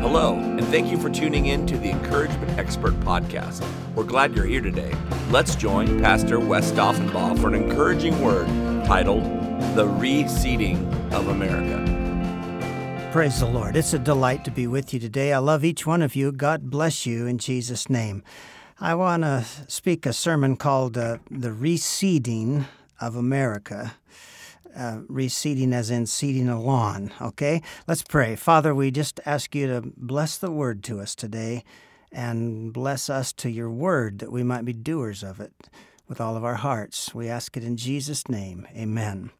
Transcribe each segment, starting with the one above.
Hello, and thank you for tuning in to the Encouragement Expert Podcast. We're glad you're here today. Let's join Pastor Wes Daughenbaugh for an encouraging word titled The Reseeding of America. Praise the Lord. It's a delight to be with you today. I love each one of you. God bless you in Jesus' name. I want to speak a sermon called uh, The Reseeding of America uh, reseeding as in seeding a lawn. Okay? Let's pray. Father, we just ask you to bless the word to us today and bless us to your word that we might be doers of it with all of our hearts. We ask it in Jesus' name. Amen.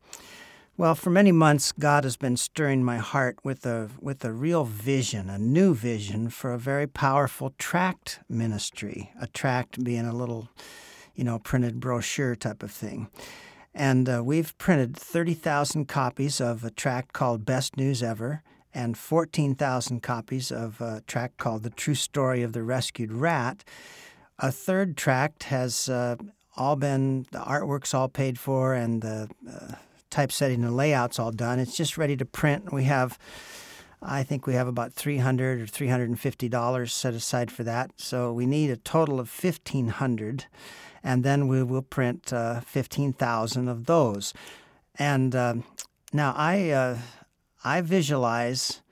Well, for many months, God has been stirring my heart with a with a real vision, a new vision for a very powerful tract ministry. A tract being a little, you know, printed brochure type of thing. And uh, we've printed 30,000 copies of a tract called Best News Ever and 14,000 copies of a tract called The True Story of the Rescued Rat. A third tract has uh, all been, the artwork's all paid for and the uh, typesetting and layouts all done. It's just ready to print. We have, I think we have about 300 or $350 set aside for that. So we need a total of 1,500 and then we will print uh, 15,000 of those. And uh, now I, uh, I visualize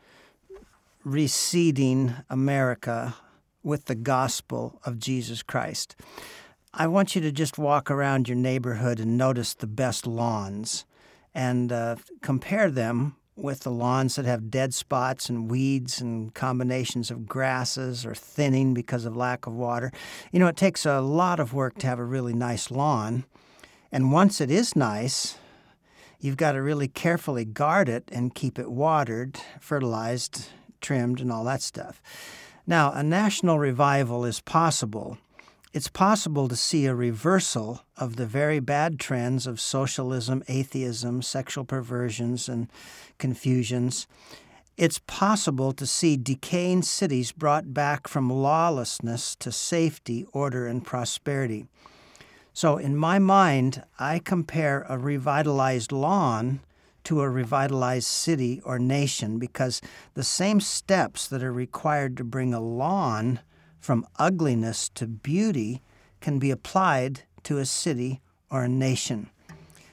reseeding America with the gospel of Jesus Christ. I want you to just walk around your neighborhood and notice the best lawns and uh, compare them with the lawns that have dead spots and weeds and combinations of grasses or thinning because of lack of water. You know, it takes a lot of work to have a really nice lawn. And once it is nice, you've got to really carefully guard it and keep it watered, fertilized, trimmed, and all that stuff. Now, a national revival is possible it's possible to see a reversal of the very bad trends of socialism, atheism, sexual perversions, and confusions. It's possible to see decaying cities brought back from lawlessness to safety, order, and prosperity. So, in my mind, I compare a revitalized lawn to a revitalized city or nation because the same steps that are required to bring a lawn from ugliness to beauty can be applied to a city or a nation.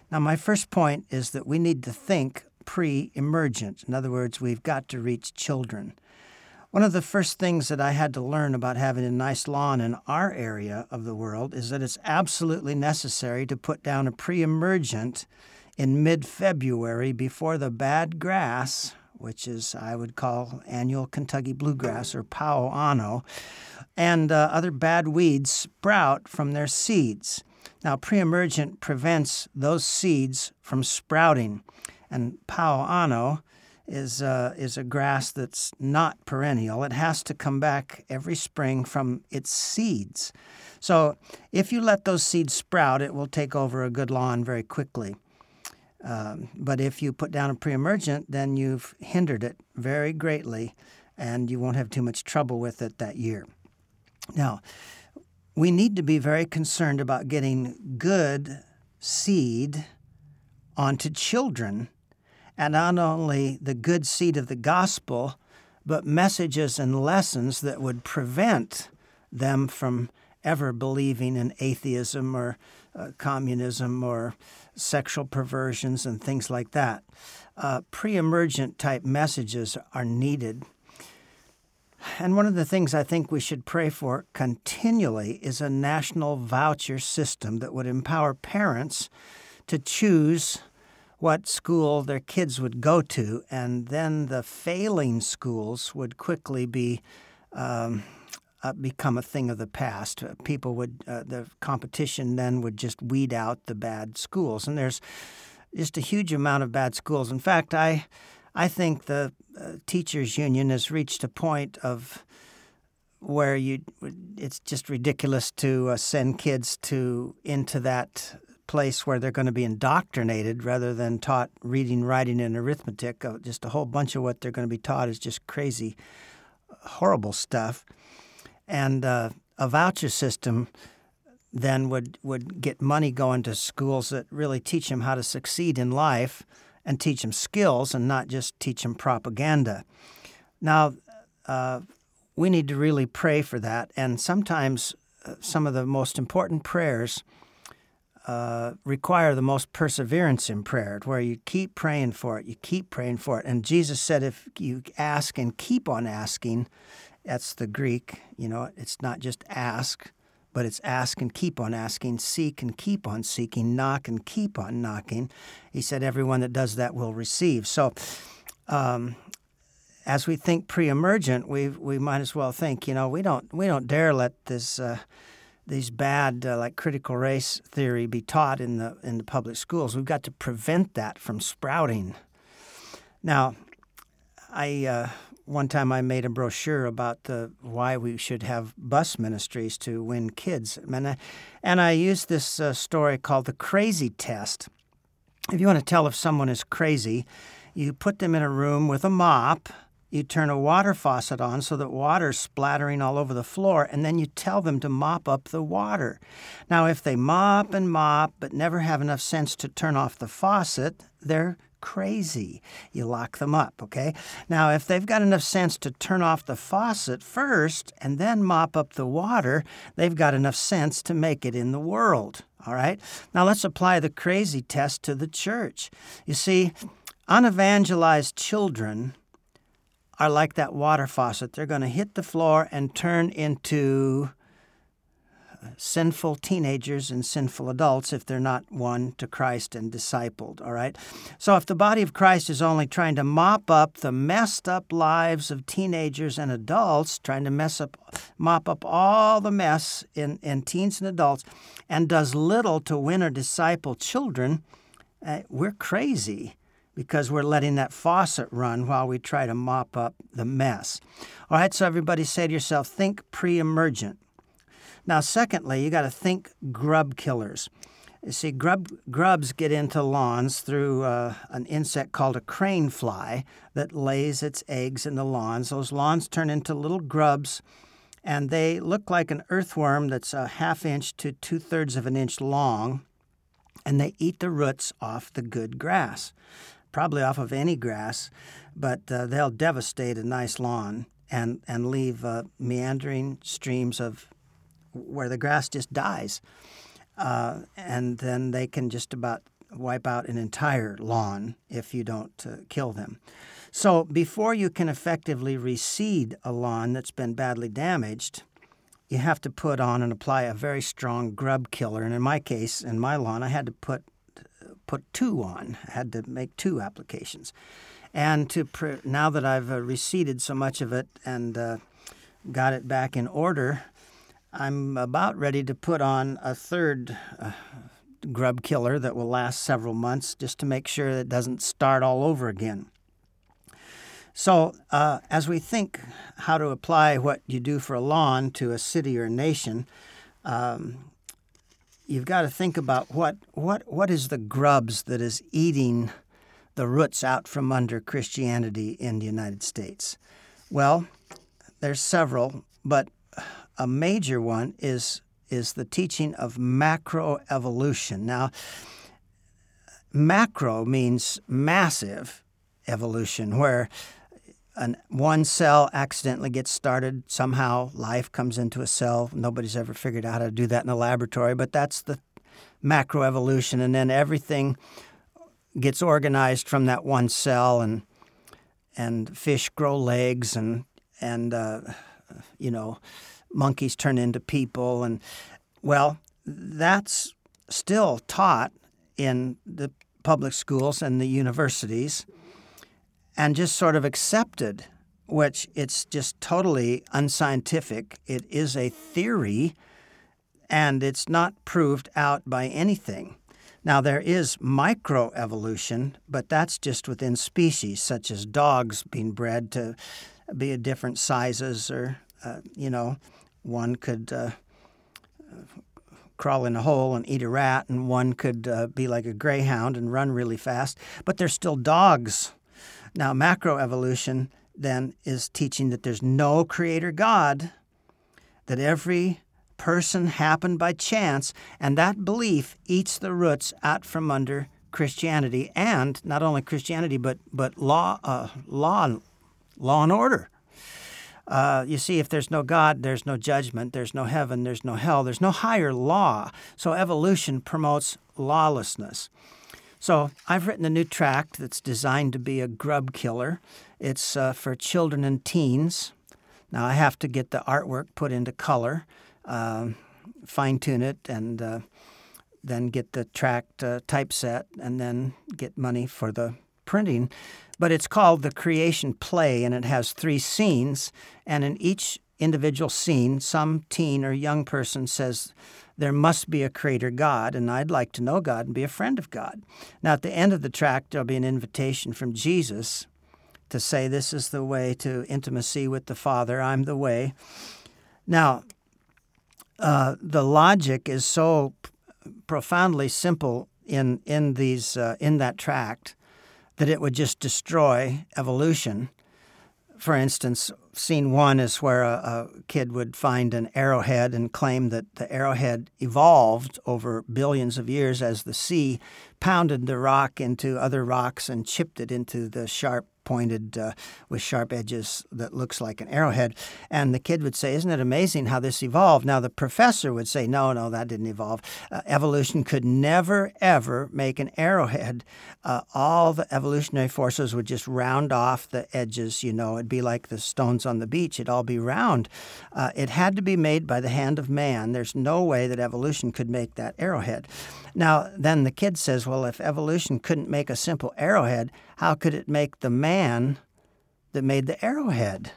Now, my first point is that we need to think pre emergent. In other words, we've got to reach children. One of the first things that I had to learn about having a nice lawn in our area of the world is that it's absolutely necessary to put down a pre emergent in mid February before the bad grass, which is, I would call annual Kentucky bluegrass or Poa and uh, other bad weeds sprout from their seeds. Now, pre-emergent prevents those seeds from sprouting, and Poa is uh, is a grass that's not perennial. It has to come back every spring from its seeds. So, if you let those seeds sprout, it will take over a good lawn very quickly. Um, but if you put down a pre-emergent, then you've hindered it very greatly, and you won't have too much trouble with it that year. Now, we need to be very concerned about getting good seed onto children, and not only the good seed of the gospel, but messages and lessons that would prevent them from ever believing in atheism or uh, communism or sexual perversions and things like that. Uh, Pre emergent type messages are needed and one of the things I think we should pray for continually is a national voucher system that would empower parents to choose what school their kids would go to, and then the failing schools would quickly be um, uh, become a thing of the past. Uh, people would uh, the competition then would just weed out the bad schools, and there's just a huge amount of bad schools. In fact, I I think the uh, teachers union has reached a point of where you it's just ridiculous to uh, send kids to into that place where they're going to be indoctrinated rather than taught reading, writing, and arithmetic. Just a whole bunch of what they're going to be taught is just crazy, horrible stuff. And uh, a voucher system then would, would get money going to schools that really teach them how to succeed in life and teach them skills and not just teach them propaganda. Now, uh, we need to really pray for that. And sometimes uh, some of the most important prayers uh, require the most perseverance in prayer, where you keep praying for it, you keep praying for it. And Jesus said, if you ask and keep on asking, that's the Greek, you know, it's not just ask, but it's ask and keep on asking, seek and keep on seeking, knock and keep on knocking. He said, everyone that does that will receive. So, um, as we think pre-emergent, we we might as well think, you know, we don't we don't dare let this uh, these bad uh, like critical race theory be taught in the in the public schools. We've got to prevent that from sprouting. Now, I uh, one time I made a brochure about the why we should have bus ministries to win kids, and I, and I used this uh, story called the crazy test. If you want to tell if someone is crazy, you put them in a room with a mop you turn a water faucet on so that water's splattering all over the floor, and then you tell them to mop up the water. Now, if they mop and mop but never have enough sense to turn off the faucet, they're crazy. You lock them up, okay? Now, if they've got enough sense to turn off the faucet first and then mop up the water, they've got enough sense to make it in the world, all right? Now, let's apply the crazy test to the church. You see, unevangelized children are like that water faucet. They're going to hit the floor and turn into sinful teenagers and sinful adults if they're not won to Christ and discipled, all right? So if the body of Christ is only trying to mop up the messed up lives of teenagers and adults, trying to mess up mop up all the mess in, in teens and adults and does little to win or disciple children, uh, we're crazy because we're letting that faucet run while we try to mop up the mess. All right, so everybody say to yourself, think pre emergent. Now, secondly, you got to think grub killers. You see, grub, grubs get into lawns through uh, an insect called a crane fly that lays its eggs in the lawns. Those lawns turn into little grubs, and they look like an earthworm that's a half inch to two thirds of an inch long, and they eat the roots off the good grass probably off of any grass, but uh, they'll devastate a nice lawn and, and leave uh, meandering streams of where the grass just dies. Uh, and then they can just about wipe out an entire lawn if you don't uh, kill them. So before you can effectively reseed a lawn that's been badly damaged, you have to put on and apply a very strong grub killer. And in my case, in my lawn, I had to put put two on. I had to make two applications. And to now that I've uh, reseeded so much of it and uh, got it back in order, I'm about ready to put on a third uh, grub killer that will last several months just to make sure that it doesn't start all over again. So, uh, as we think how to apply what you do for a lawn to a city or a nation, um, you've got to think about what what what is the grubs that is eating the roots out from under Christianity in the United States. Well, there's several, but a major one is is the teaching of macroevolution. Now, macro means massive evolution, where an, one cell accidentally gets started. Somehow life comes into a cell. Nobody's ever figured out how to do that in a laboratory, but that's the macroevolution. And then everything gets organized from that one cell, and and fish grow legs, and and uh, you know, monkeys turn into people, and well, that's still taught in the public schools and the universities and just sort of accepted, which it's just totally unscientific. It is a theory and it's not proved out by anything. Now, there is microevolution, but that's just within species, such as dogs being bred to be of different sizes, or, uh, you know, one could uh, crawl in a hole and eat a rat, and one could uh, be like a greyhound and run really fast, but they're still dogs. Now, macroevolution then is teaching that there's no creator God, that every person happened by chance, and that belief eats the roots out from under Christianity, and not only Christianity, but but law, uh, law, law and order. Uh, you see, if there's no God, there's no judgment, there's no heaven, there's no hell, there's no higher law. So evolution promotes lawlessness. So I've written a new tract that's designed to be a grub killer. It's uh, for children and teens. Now I have to get the artwork put into color, um, fine tune it, and uh, then get the tract uh, typeset, and then get money for the printing. But it's called the Creation Play, and it has three scenes. And in each individual scene, some teen or young person says, There must be a creator God, and I'd like to know God and be a friend of God. Now, at the end of the tract, there'll be an invitation from Jesus to say, This is the way to intimacy with the Father. I'm the way. Now, uh, the logic is so profoundly simple in in these uh, in that tract that it would just destroy evolution. For instance, scene one is where a, a, kid would find an arrowhead and claim that the arrowhead evolved over billions of years as the sea pounded the rock into other rocks and chipped it into the sharp pointed uh, with sharp edges that looks like an arrowhead. And the kid would say, Isn't it amazing how this evolved? Now, the professor would say, No, no, that didn't evolve. Uh, evolution could never, ever make an arrowhead. Uh, all the evolutionary forces would just round off the edges, you know, it'd be like the stones on the beach, it'd all be round. Uh, it had to be made by the hand of man. There's no way that evolution could make that arrowhead. Now, then the kid says, Well, if evolution couldn't make a simple arrowhead, how could it make the man that made the arrowhead?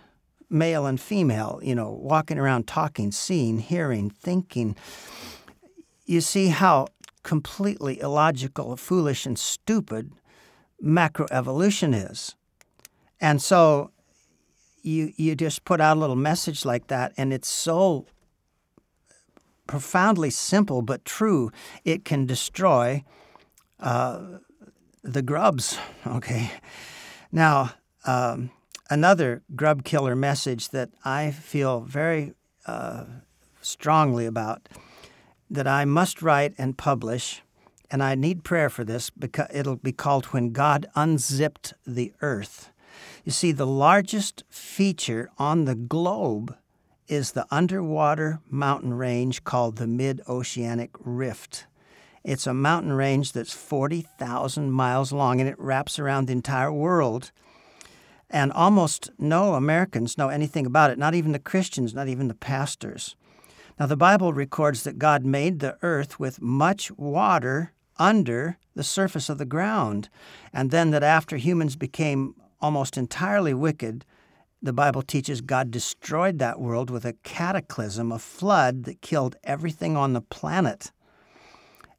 Male and female, you know, walking around talking, seeing, hearing, thinking. You see how completely illogical, foolish, and stupid macroevolution is. And so you you just put out a little message like that and it's so profoundly simple but true it can destroy uh, the grubs. Okay. Now, um, another grub killer message that I feel very uh, strongly about that I must write and publish, and I need prayer for this because it'll be called When God Unzipped the Earth. You see, the largest feature on the globe is the underwater mountain range called the Mid Oceanic Rift. It's a mountain range that's 40,000 miles long and it wraps around the entire world. And almost no Americans know anything about it, not even the Christians, not even the pastors. Now, the Bible records that God made the earth with much water under the surface of the ground, and then that after humans became almost entirely wicked, the Bible teaches God destroyed that world with a cataclysm, a flood that killed everything on the planet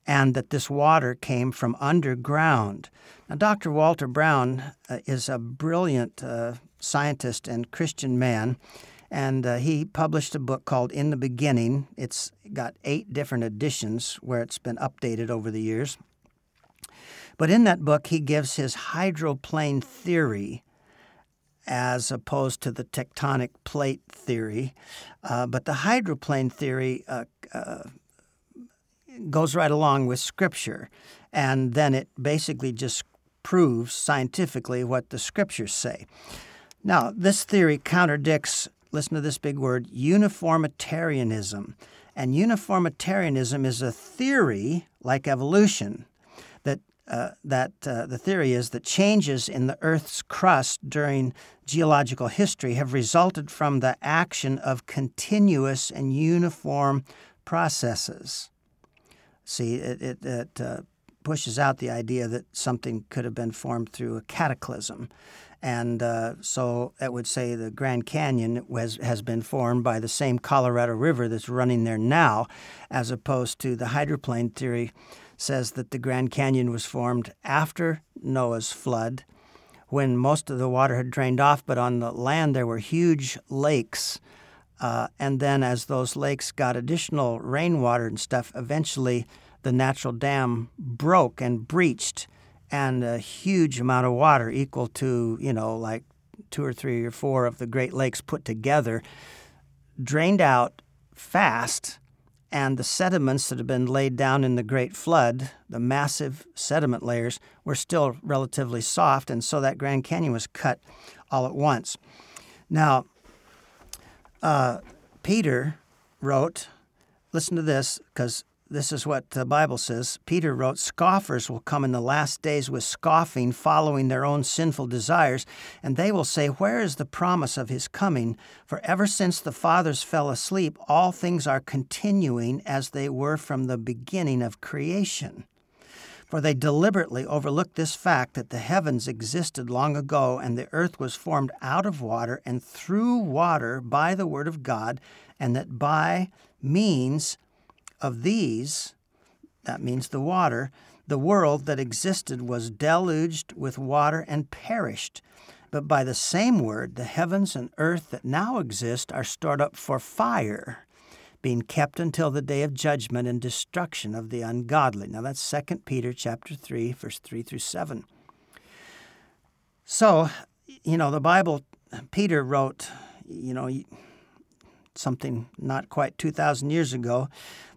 and that this water came from underground. Now, Dr. Walter Brown uh, is a brilliant uh, scientist and Christian man, and uh, he published a book called In the Beginning. It's got eight different editions where it's been updated over the years. But in that book, he gives his hydroplate theory as opposed to the tectonic plate theory. Uh, but the hydroplate theory uh, uh, goes right along with Scripture, and then it basically just proves scientifically what the Scriptures say. Now, this theory contradicts, listen to this big word, uniformitarianism. And uniformitarianism is a theory, like evolution, that, uh, that uh, the theory is that changes in the Earth's crust during geological history have resulted from the action of continuous and uniform processes. See, it, it, it uh, pushes out the idea that something could have been formed through a cataclysm. And uh, so it would say the Grand Canyon was, has been formed by the same Colorado River that's running there now, as opposed to the hydroplate theory says that the Grand Canyon was formed after Noah's flood when most of the water had drained off, but on the land there were huge lakes uh, and then, as those lakes got additional rainwater and stuff, eventually the natural dam broke and breached, and a huge amount of water, equal to, you know, like two or three or four of the Great Lakes put together, drained out fast. And the sediments that had been laid down in the Great Flood, the massive sediment layers, were still relatively soft. And so that Grand Canyon was cut all at once. Now, Uh, Peter wrote, listen to this, because this is what the Bible says. Peter wrote, Scoffers will come in the last days with scoffing, following their own sinful desires, and they will say, Where is the promise of his coming? For ever since the fathers fell asleep, all things are continuing as they were from the beginning of creation. For they deliberately overlook this fact that the heavens existed long ago, and the earth was formed out of water and through water by the word of God, and that by means of these, that means the water, the world that existed was deluged with water and perished. But by the same word, the heavens and earth that now exist are stored up for fire, being kept until the day of judgment and destruction of the ungodly. Now that's 2 Peter chapter 3, verse 3 through 7. So, you know, the Bible, Peter wrote, you know, something not quite 2,000 years ago,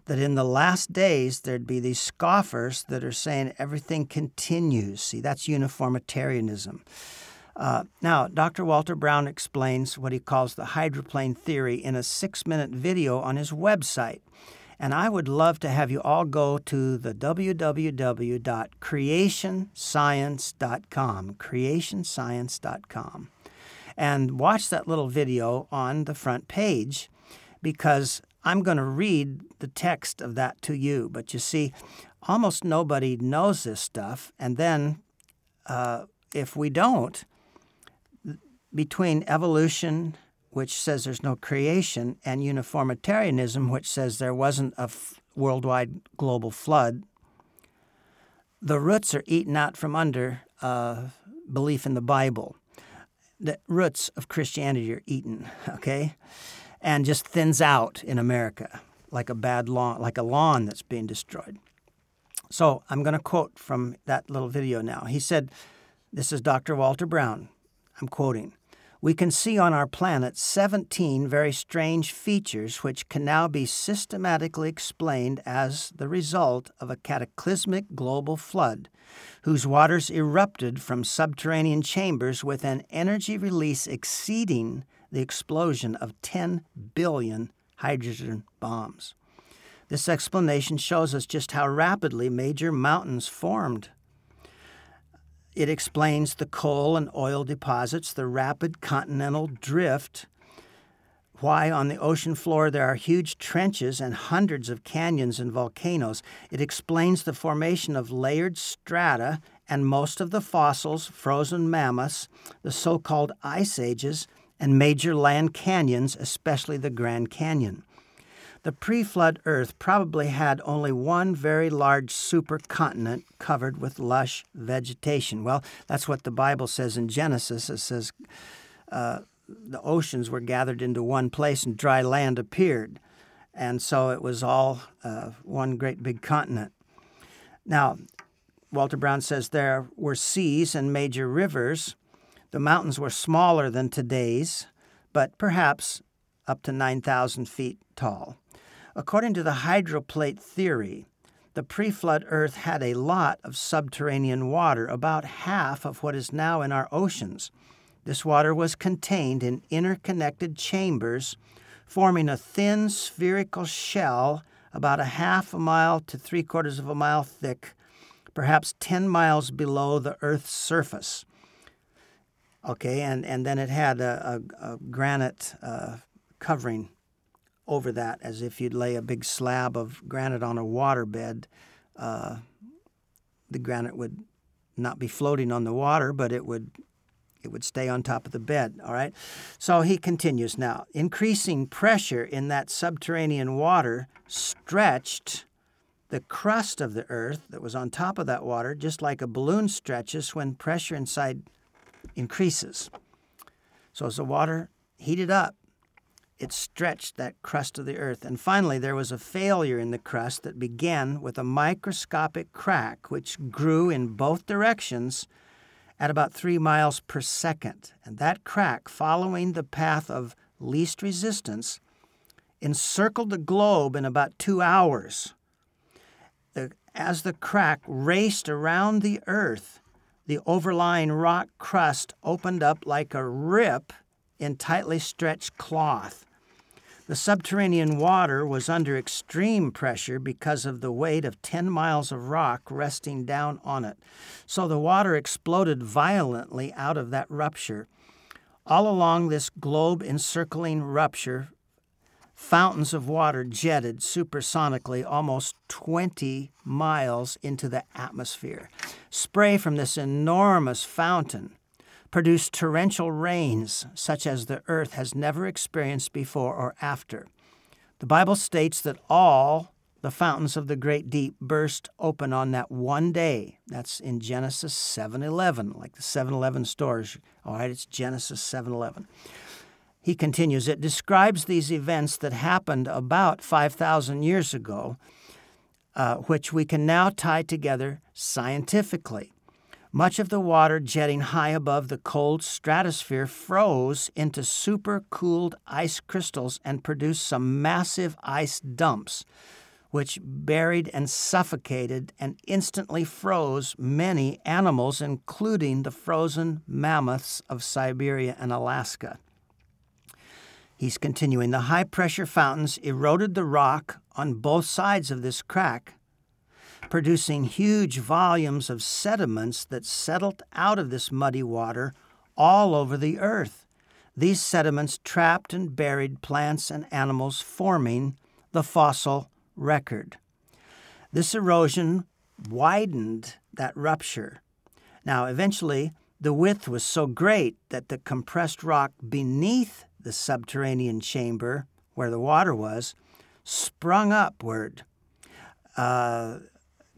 that in the last days there'd be these scoffers that are saying everything continues. See, that's uniformitarianism. Uh, now, Dr. Walter Brown explains what he calls the hydroplate theory in a six minute video on his website. And I would love to have you all go to the www.creationscience.com, creationscience.com, and watch that little video on the front page because I'm going to read the text of that to you. But you see, almost nobody knows this stuff. And then uh, if we don't, between evolution, which says there's no creation, and uniformitarianism, which says there wasn't a f- worldwide global flood, the roots are eaten out from under uh, belief in the Bible. The roots of Christianity are eaten, okay? and just thins out in America like a bad lawn, like a lawn that's being destroyed. So I'm going to quote from that little video now. He said, This is Dr. Walter Brown. I'm quoting. We can see on our planet 17 very strange features which can now be systematically explained as the result of a cataclysmic global flood, whose waters erupted from subterranean chambers with an energy release exceeding the explosion of 10 billion hydrogen bombs. This explanation shows us just how rapidly major mountains formed. It explains the coal and oil deposits, the rapid continental drift, why on the ocean floor there are huge trenches and hundreds of canyons and volcanoes. It explains the formation of layered strata and most of the fossils, frozen mammoths, the so called ice ages, and major land canyons, especially the Grand Canyon. The pre flood Earth probably had only one very large supercontinent covered with lush vegetation. Well, that's what the Bible says in Genesis. It says uh, the oceans were gathered into one place and dry land appeared. And so it was all uh, one great big continent. Now, Walter Brown says there were seas and major rivers the mountains were smaller than today's, but perhaps up to 9,000 feet tall. According to the hydroplate theory, the pre flood Earth had a lot of subterranean water, about half of what is now in our oceans. This water was contained in interconnected chambers, forming a thin spherical shell about a half a mile to three quarters of a mile thick, perhaps 10 miles below the Earth's surface. Okay, and, and then it had a, a, a granite uh, covering over that, as if you'd lay a big slab of granite on a waterbed. Uh, the granite would not be floating on the water, but it would it would stay on top of the bed. All right. So he continues now. Increasing pressure in that subterranean water stretched the crust of the earth that was on top of that water, just like a balloon stretches when pressure inside increases. So as the water heated up, it stretched that crust of the earth. And finally, there was a failure in the crust that began with a microscopic crack, which grew in both directions at about three miles per second. And that crack, following the path of least resistance, encircled the globe in about two hours. The, as the crack raced around the earth, the overlying rock crust opened up like a rip in tightly stretched cloth. The subterranean water was under extreme pressure because of the weight of 10 miles of rock resting down on it. So the water exploded violently out of that rupture. All along this globe encircling rupture, fountains of water jetted supersonically almost 20 miles into the atmosphere. Spray from this enormous fountain produced torrential rains such as the earth has never experienced before or after. The Bible states that all the fountains of the great deep burst open on that one day. That's in Genesis 7:11, like the 7-Eleven stores. All right, it's Genesis 7:11. He continues, it describes these events that happened about 5,000 years ago, uh, which we can now tie together scientifically. Much of the water jetting high above the cold stratosphere froze into super-cooled ice crystals and produced some massive ice dumps, which buried and suffocated and instantly froze many animals, including the frozen mammoths of Siberia and Alaska. He's continuing. The high pressure fountains eroded the rock on both sides of this crack, producing huge volumes of sediments that settled out of this muddy water all over the earth. These sediments trapped and buried plants and animals, forming the fossil record. This erosion widened that rupture. Now, eventually, the width was so great that the compressed rock beneath the subterranean chamber, where the water was, sprung upward. Uh,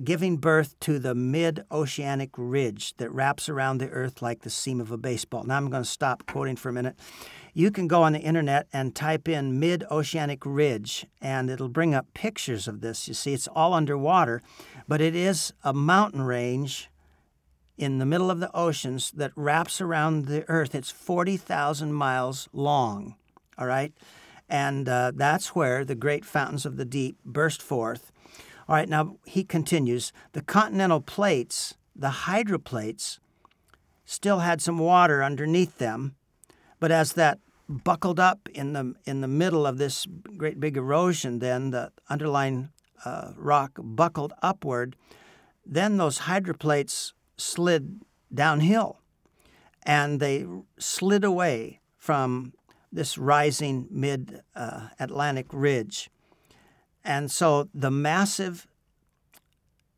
giving birth to the mid oceanic ridge that wraps around the earth like the seam of a baseball. Now I'm going to stop quoting for a minute. You can go on the internet and type in mid oceanic ridge, and it'll bring up pictures of this. You see, it's all underwater, but it is a mountain range in the middle of the oceans that wraps around the earth. It's 40,000 miles long, all right? And uh, that's where the great fountains of the deep burst forth all right, now he continues the continental plates, the hydroplates, still had some water underneath them, but as that buckled up in the in the middle of this great big erosion, then the underlying uh, rock buckled upward. Then those hydroplates slid downhill, and they slid away from this rising mid uh, Atlantic ridge. And so the massive,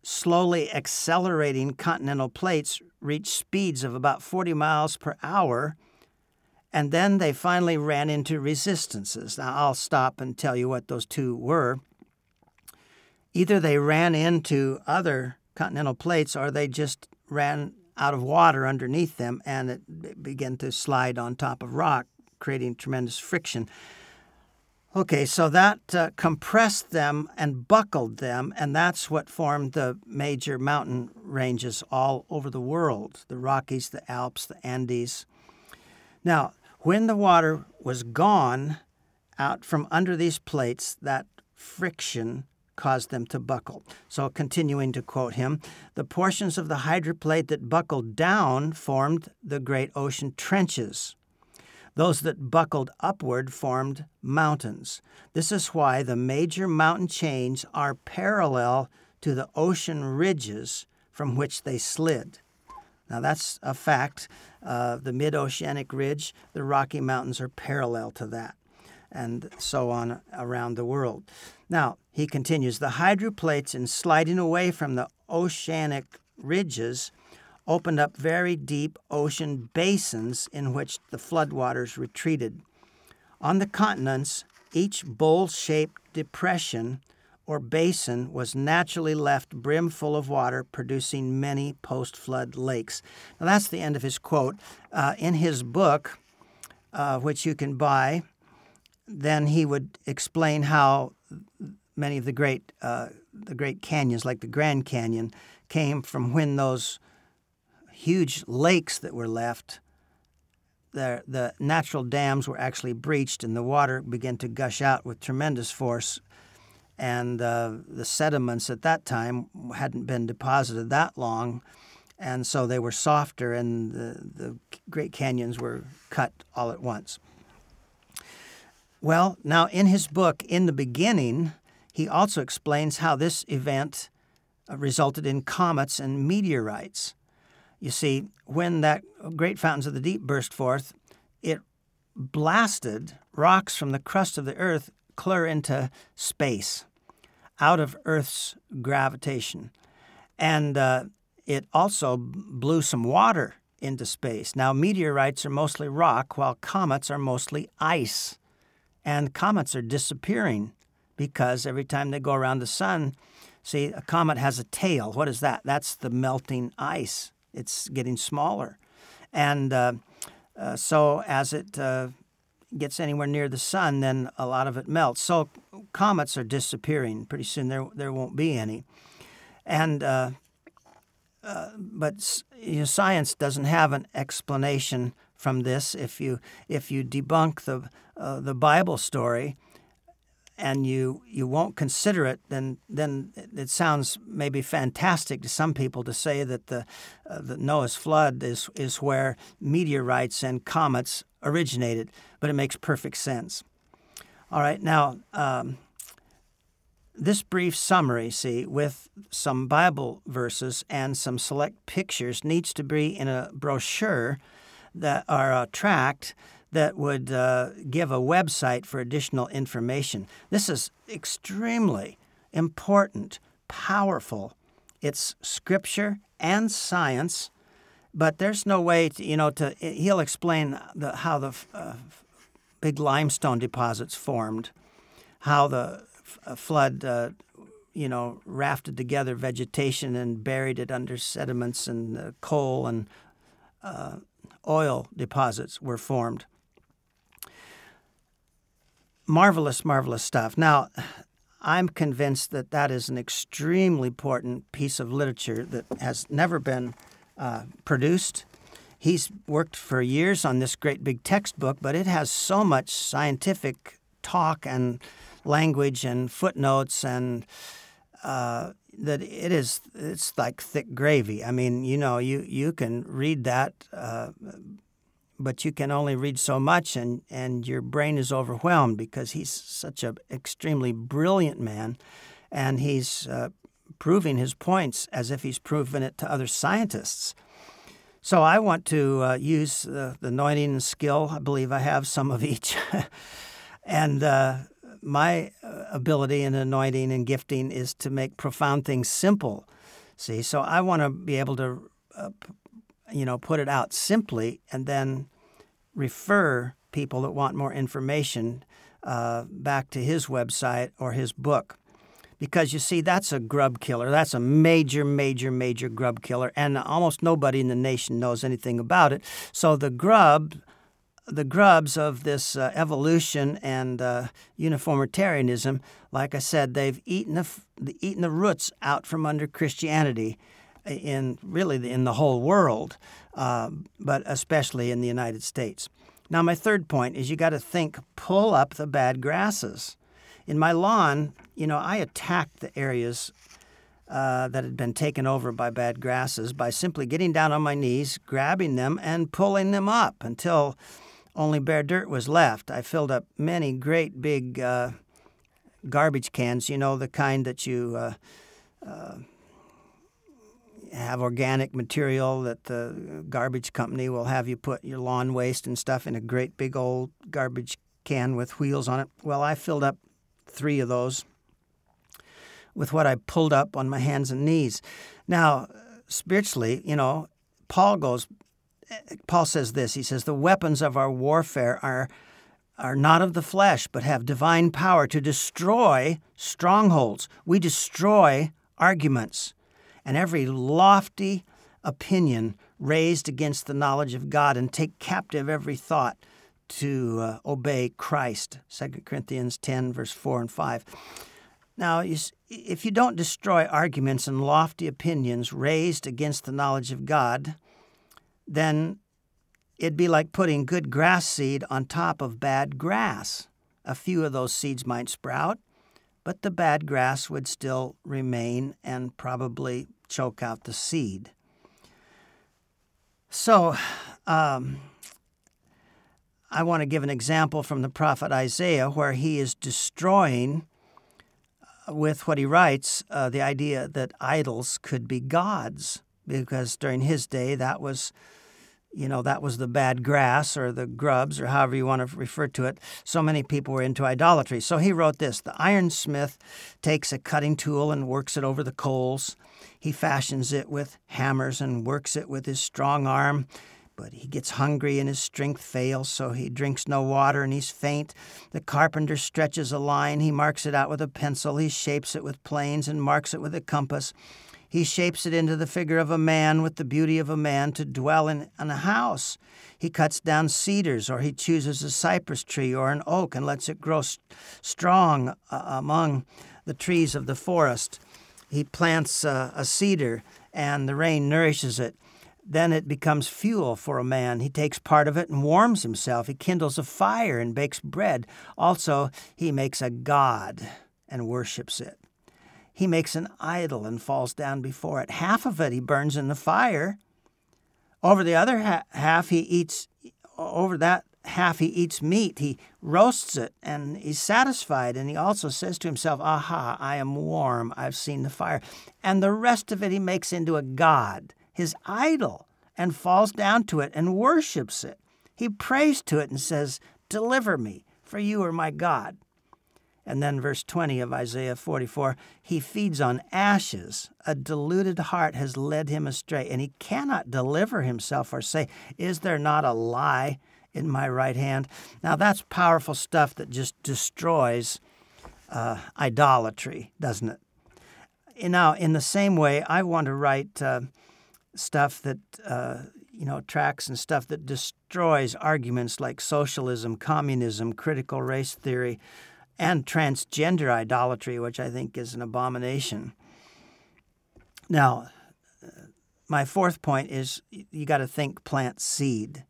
slowly accelerating continental plates reached speeds of about 40 miles per hour. And then they finally ran into resistances. Now, I'll stop and tell you what those two were. Either they ran into other continental plates or they just ran out of water underneath them and it began to slide on top of rock, creating tremendous friction. Okay, so that uh, compressed them and buckled them, and that's what formed the major mountain ranges all over the world the Rockies, the Alps, the Andes. Now, when the water was gone out from under these plates, that friction caused them to buckle. So, continuing to quote him, the portions of the hydroplate that buckled down formed the great ocean trenches. Those that buckled upward formed mountains. This is why the major mountain chains are parallel to the ocean ridges from which they slid. Now, that's a fact. Uh, the mid oceanic ridge, the Rocky Mountains are parallel to that, and so on around the world. Now, he continues the hydroplates, in sliding away from the oceanic ridges, opened up very deep ocean basins in which the floodwaters retreated. On the continents, each bowl shaped depression or basin was naturally left brimful of water, producing many post flood lakes. Now, that's the end of his quote. Uh, in his book, uh, which you can buy, then he would explain how many of the great, uh, the great canyons, like the Grand Canyon, came from when those huge lakes that were left. The, the natural dams were actually breached, and the water began to gush out with tremendous force. And uh, the sediments at that time hadn't been deposited that long, and so they were softer, and the, the Great Canyons were cut all at once. Well, now in his book, In the Beginning, he also explains how this event uh, resulted in comets and meteorites. You see, when that great fountains of the deep burst forth, it blasted rocks from the crust of the earth clear into space, out of Earth's gravitation. And uh, it also blew some water into space. Now, meteorites are mostly rock, while comets are mostly ice. And comets are disappearing because every time they go around the sun, see, a comet has a tail. What is that? That's the melting ice. It's getting smaller. And uh, uh, so as it uh, gets anywhere near the sun, then a lot of it melts. So comets are disappearing. Pretty soon there, there won't be any. And uh, uh, but you know, science doesn't have an explanation from this. If you if you debunk the uh, the Bible story, and you you won't consider it, then then it sounds maybe fantastic to some people to say that the uh, the Noah's flood is is where meteorites and comets originated, but it makes perfect sense. All right, now. Um, this brief summary, see, with some Bible verses and some select pictures, needs to be in a brochure that are a tract that would uh, give a website for additional information. This is extremely important, powerful. It's scripture and science, but there's no way to, you know, to, he'll explain the, how the uh, big limestone deposits formed, how the a flood, uh, you know, rafted together vegetation and buried it under sediments, and uh, coal and uh, oil deposits were formed. Marvelous, marvelous stuff. Now, I'm convinced that that is an extremely important piece of literature that has never been uh, produced. He's worked for years on this great big textbook, but it has so much scientific talk and language and footnotes and uh, that it is it's like thick gravy. I mean, you know, you you can read that, uh, but you can only read so much, and and your brain is overwhelmed because he's such an extremely brilliant man, and he's uh, proving his points as if he's proven it to other scientists. So I want to uh, use the anointing and skill. I believe I have some of each. and uh, my uh, ability and anointing and gifting is to make profound things simple. See, so I want to be able to, uh, you know, put it out simply and then refer people that want more information uh, back to his website or his book. Because you see, that's a grub killer. That's a major, major, major grub killer. And almost nobody in the nation knows anything about it. So the grub the grubs of this uh, evolution and uh, uniformitarianism, like I said, they've eaten the, eaten the roots out from under Christianity in really in the whole world, uh, but especially in the United States. Now, my third point is you got to think, pull up the bad grasses. In my lawn, you know, I attacked the areas uh, that had been taken over by bad grasses by simply getting down on my knees, grabbing them, and pulling them up until only bare dirt was left. I filled up many great big uh, garbage cans, you know, the kind that you uh, uh, have organic material that the garbage company will have you put your lawn waste and stuff in a great big old garbage can with wheels on it. Well, I filled up three of those with what I pulled up on my hands and knees. Now, spiritually, you know, Paul goes Paul says this. He says, The weapons of our warfare are, are not of the flesh, but have divine power to destroy strongholds. We destroy arguments and every lofty opinion raised against the knowledge of God and take captive every thought to uh, obey Christ. 2 Corinthians 10, verse 4 and 5. Now, if you don't destroy arguments and lofty opinions raised against the knowledge of God, then it'd be like putting good grass seed on top of bad grass. A few of those seeds might sprout, but the bad grass would still remain and probably choke out the seed. So, um, I want to give an example from the prophet Isaiah where he is destroying, uh, with what he writes, uh, the idea that idols could be gods, because during his day that was you know, that was the bad grass or the grubs or however you want to refer to it. So many people were into idolatry. So he wrote this The ironsmith takes a cutting tool and works it over the coals. He fashions it with hammers and works it with his strong arm. But he gets hungry and his strength fails, so he drinks no water and he's faint. The carpenter stretches a line, he marks it out with a pencil, he shapes it with planes and marks it with a compass. He shapes it into the figure of a man with the beauty of a man to dwell in, in a house. He cuts down cedars, or he chooses a cypress tree or an oak and lets it grow st- strong uh, among the trees of the forest. He plants uh, a cedar, and the rain nourishes it. Then it becomes fuel for a man. He takes part of it and warms himself. He kindles a fire and bakes bread. Also, he makes a god and worships it he makes an idol and falls down before it. Half of it he burns in the fire. Over the other ha- half, he eats, over that half, he eats meat. He roasts it and he's satisfied. And he also says to himself, Aha, I am warm. I've seen the fire. And the rest of it he makes into a god, his idol, and falls down to it and worships it. He prays to it and says, Deliver me, for you are my God. And then, verse 20 of Isaiah 44 He feeds on ashes. A deluded heart has led him astray, and he cannot deliver himself or say, Is there not a lie in my right hand? Now, that's powerful stuff that just destroys uh, idolatry, doesn't it? Now, in the same way, I want to write uh, stuff that, uh, you know, tracts and stuff that destroys arguments like socialism, communism, critical race theory and transgender idolatry, which I think is an abomination. Now, my fourth point is you got to think plant seed.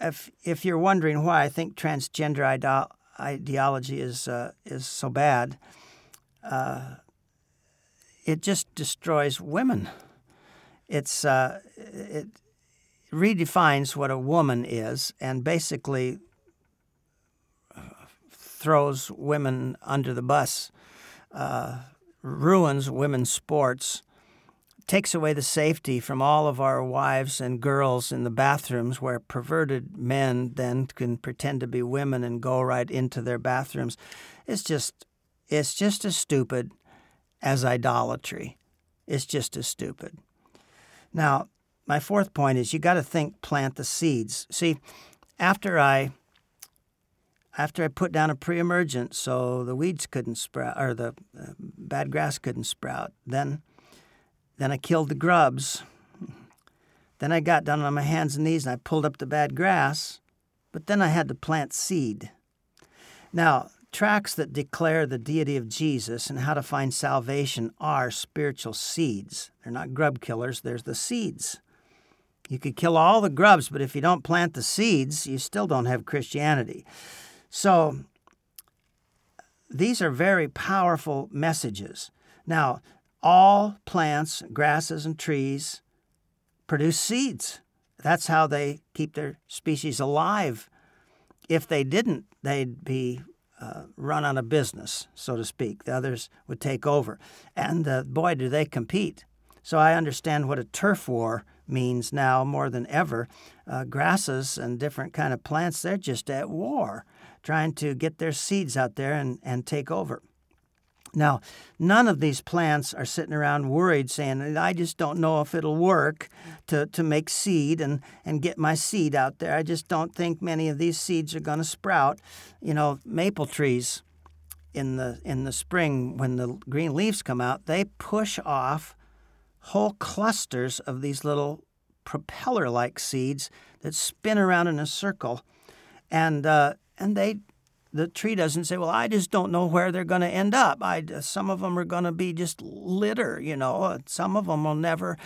If if you're wondering why I think transgender ide- ideology is uh, is so bad, uh, it just destroys women. It's uh, it redefines what a woman is, and basically throws women under the bus, uh, ruins women's sports, takes away the safety from all of our wives and girls in the bathrooms where perverted men then can pretend to be women and go right into their bathrooms. It's just it's just as stupid as idolatry. It's just as stupid. Now, my fourth point is you got to think plant the seeds. See, after I after I put down a pre-emergent so the weeds couldn't sprout or the uh, bad grass couldn't sprout. Then then I killed the grubs. Then I got down on my hands and knees and I pulled up the bad grass, but then I had to plant seed. Now, tracks that declare the deity of Jesus and how to find salvation are spiritual seeds. They're not grub killers, there's the seeds. You could kill all the grubs, but if you don't plant the seeds, you still don't have Christianity. So these are very powerful messages. Now, all plants, grasses, and trees produce seeds. That's how they keep their species alive. If they didn't, they'd be uh, run on a business, so to speak. The others would take over. And uh, boy, do they compete. So I understand what a turf war means now more than ever. Uh, grasses and different kind of plants, they're just at war trying to get their seeds out there and, and take over. Now, none of these plants are sitting around worried saying, I just don't know if it'll work to, to make seed and, and get my seed out there. I just don't think many of these seeds are going to sprout. You know, maple trees in the, in the spring, when the green leaves come out, they push off whole clusters of these little propeller like seeds that spin around in a circle. And uh, and they the tree doesn't say, "Well, I just don't know where they're going to end up." I some of them are going to be just litter, you know. Some of them will never.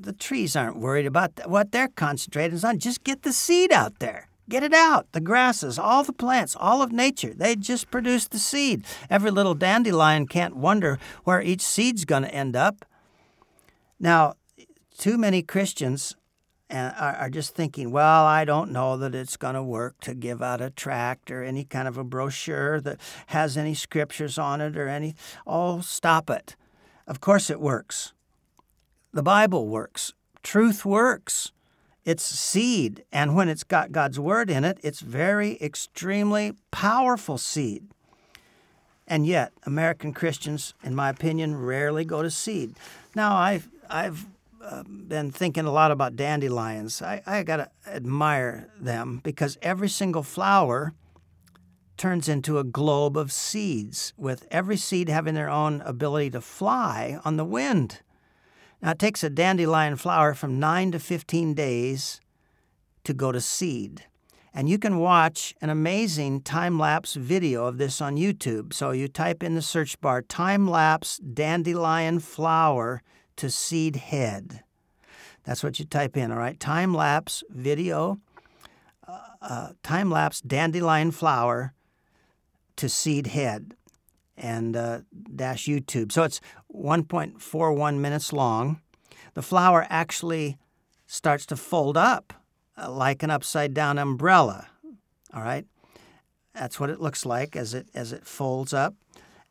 The trees aren't worried about what they're concentrating on. Just get the seed out there. Get it out. The grasses, all the plants, all of nature, they just produce the seed. Every little dandelion can't wonder where each seed's going to end up. Now, too many Christians and are, just thinking, well, I don't know that it's going to work to give out a tract or any kind of a brochure that has any scriptures on it or any. Oh, stop it. Of course it works. The Bible works. Truth works. It's seed, and when it's got God's word in it, it's very extremely powerful seed. And yet, American Christians, in my opinion, rarely go to seed. Now, I've I've been thinking a lot about dandelions. I, I got to admire them because every single flower turns into a globe of seeds, with every seed having their own ability to fly on the wind. Now, it takes a dandelion flower from 9 to 15 days to go to seed. And you can watch an amazing time lapse video of this on YouTube. So you type in the search bar time lapse dandelion flower to seed head. That's what you type in, all right? Time lapse video, uh, uh, time lapse dandelion flower to seed head and uh, dash YouTube. So it's 1.41 minutes long. The flower actually starts to fold up uh, like an upside down umbrella. All right? That's what it looks like as it as it folds up.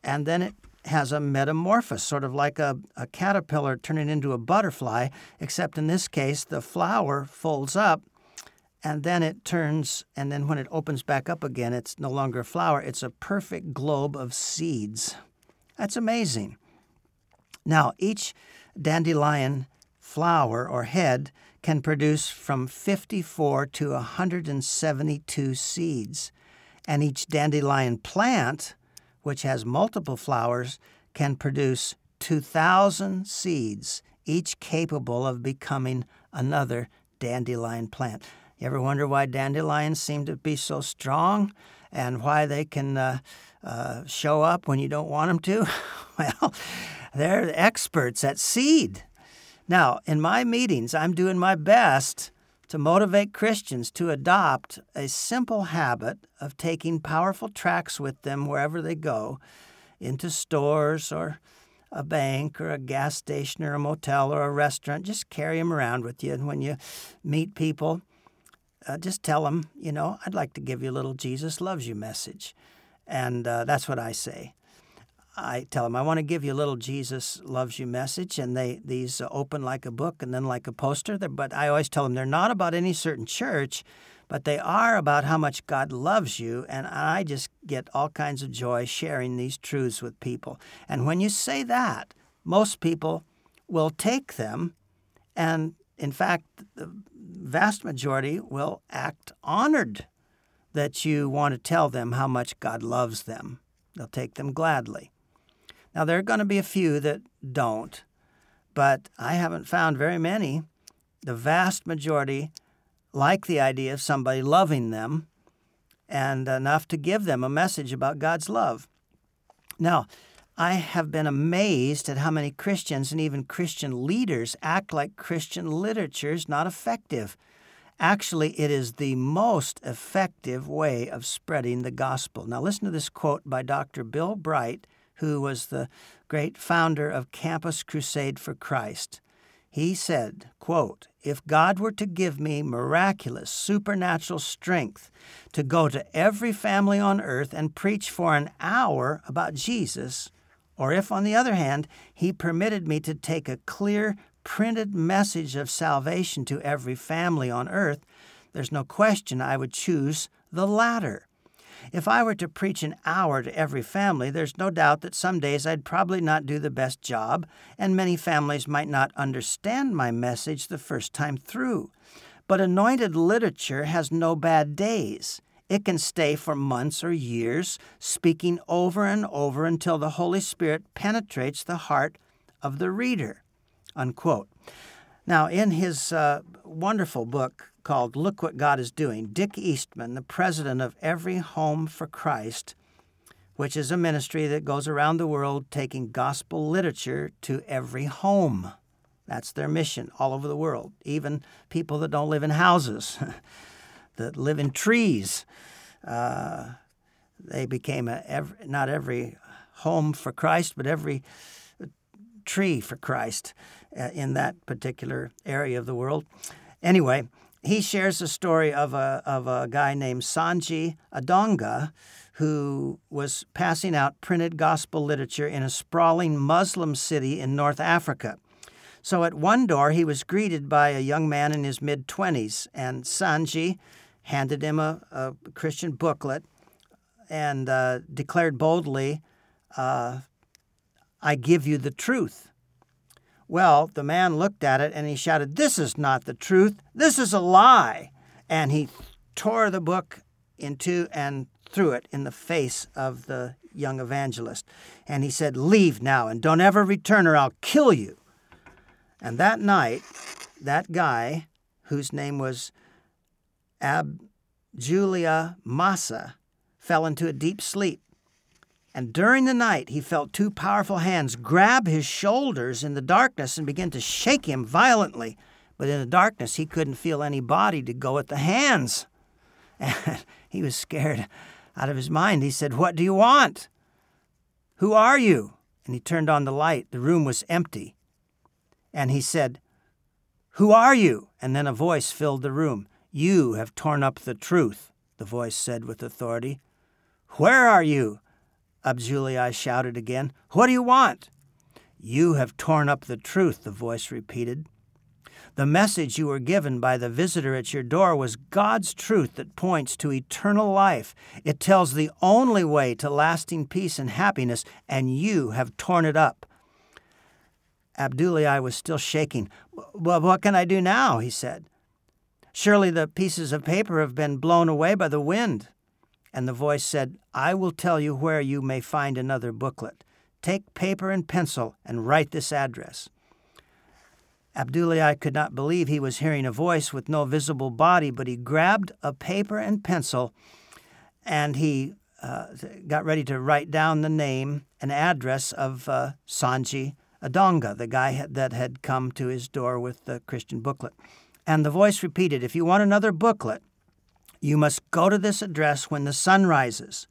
And then it has a metamorphosis, sort of like a, a caterpillar turning into a butterfly, except in this case, the flower folds up and then it turns, and then when it opens back up again, it's no longer a flower, it's a perfect globe of seeds. That's amazing. Now, each dandelion flower or head can produce from 54 to 172 seeds, and each dandelion plant which has multiple flowers, can produce 2,000 seeds, each capable of becoming another dandelion plant. You ever wonder why dandelions seem to be so strong and why they can uh, uh, show up when you don't want them to? well, they're experts at seed. Now, in my meetings, I'm doing my best to motivate Christians to adopt a simple habit of taking powerful tracts with them wherever they go into stores or a bank or a gas station or a motel or a restaurant. Just carry them around with you. And when you meet people, uh, just tell them, you know, I'd like to give you a little Jesus loves you message. And uh, that's what I say. I tell them I want to give you a little Jesus loves you message, and they these uh, open like a book and then like a poster. But I always tell them they're not about any certain church, but they are about how much God loves you. And I just get all kinds of joy sharing these truths with people. And when you say that, most people will take them, and in fact, the vast majority will act honored that you want to tell them how much God loves them. They'll take them gladly. Now, there are going to be a few that don't, but I haven't found very many. The vast majority like the idea of somebody loving them and enough to give them a message about God's love. Now, I have been amazed at how many Christians and even Christian leaders act like Christian literature is not effective. Actually, it is the most effective way of spreading the gospel. Now, listen to this quote by Dr. Bill Bright who was the great founder of Campus Crusade for Christ. He said, quote, If God were to give me miraculous, supernatural strength to go to every family on earth and preach for an hour about Jesus, or if, on the other hand, He permitted me to take a clear, printed message of salvation to every family on earth, there's no question I would choose the latter. If I were to preach an hour to every family, there's no doubt that some days I'd probably not do the best job, and many families might not understand my message the first time through. But anointed literature has no bad days. It can stay for months or years, speaking over and over until the Holy Spirit penetrates the heart of the reader. Unquote. Now, in his uh, wonderful book, called Look What God is Doing. Dick Eastman, the president of Every Home for Christ, which is a ministry that goes around the world taking gospel literature to every home. That's their mission all over the world, even people that don't live in houses, that live in trees. Uh, they became a, every, not every home for Christ, but every tree for Christ uh, in that particular area of the world. Anyway, he shares the story of a, of a guy named Sanji Adonga who was passing out printed gospel literature in a sprawling Muslim city in North Africa. So at one door, he was greeted by a young man in his mid 20s, and Sanji handed him a, a Christian booklet and uh, declared boldly, uh, I give you the truth. Well, the man looked at it and he shouted, This is not the truth. This is a lie. And he tore the book in two and threw it in the face of the young evangelist. And he said, Leave now and don't ever return or I'll kill you. And that night, that guy, whose name was Ab Julia Massa, fell into a deep sleep. And during the night, he felt two powerful hands grab his shoulders in the darkness and begin to shake him violently. But in the darkness, he couldn't feel any body to go at the hands. And he was scared out of his mind. He said, What do you want? Who are you? And he turned on the light. The room was empty. And he said, Who are you? And then a voice filled the room. You have torn up the truth, the voice said with authority. Where are you? Abdullahi shouted again. What do you want? You have torn up the truth, the voice repeated. The message you were given by the visitor at your door was God's truth that points to eternal life. It tells the only way to lasting peace and happiness, and you have torn it up. Abdullahi was still shaking. Well, what can I do now? he said. Surely the pieces of paper have been blown away by the wind. And the voice said, I will tell you where you may find another booklet. Take paper and pencil and write this address. Abdullahi could not believe he was hearing a voice with no visible body, but he grabbed a paper and pencil and he uh, got ready to write down the name and address of uh, Sanji Adonga, the guy that had come to his door with the Christian booklet. And the voice repeated, If you want another booklet, you must go to this address when the sun rises.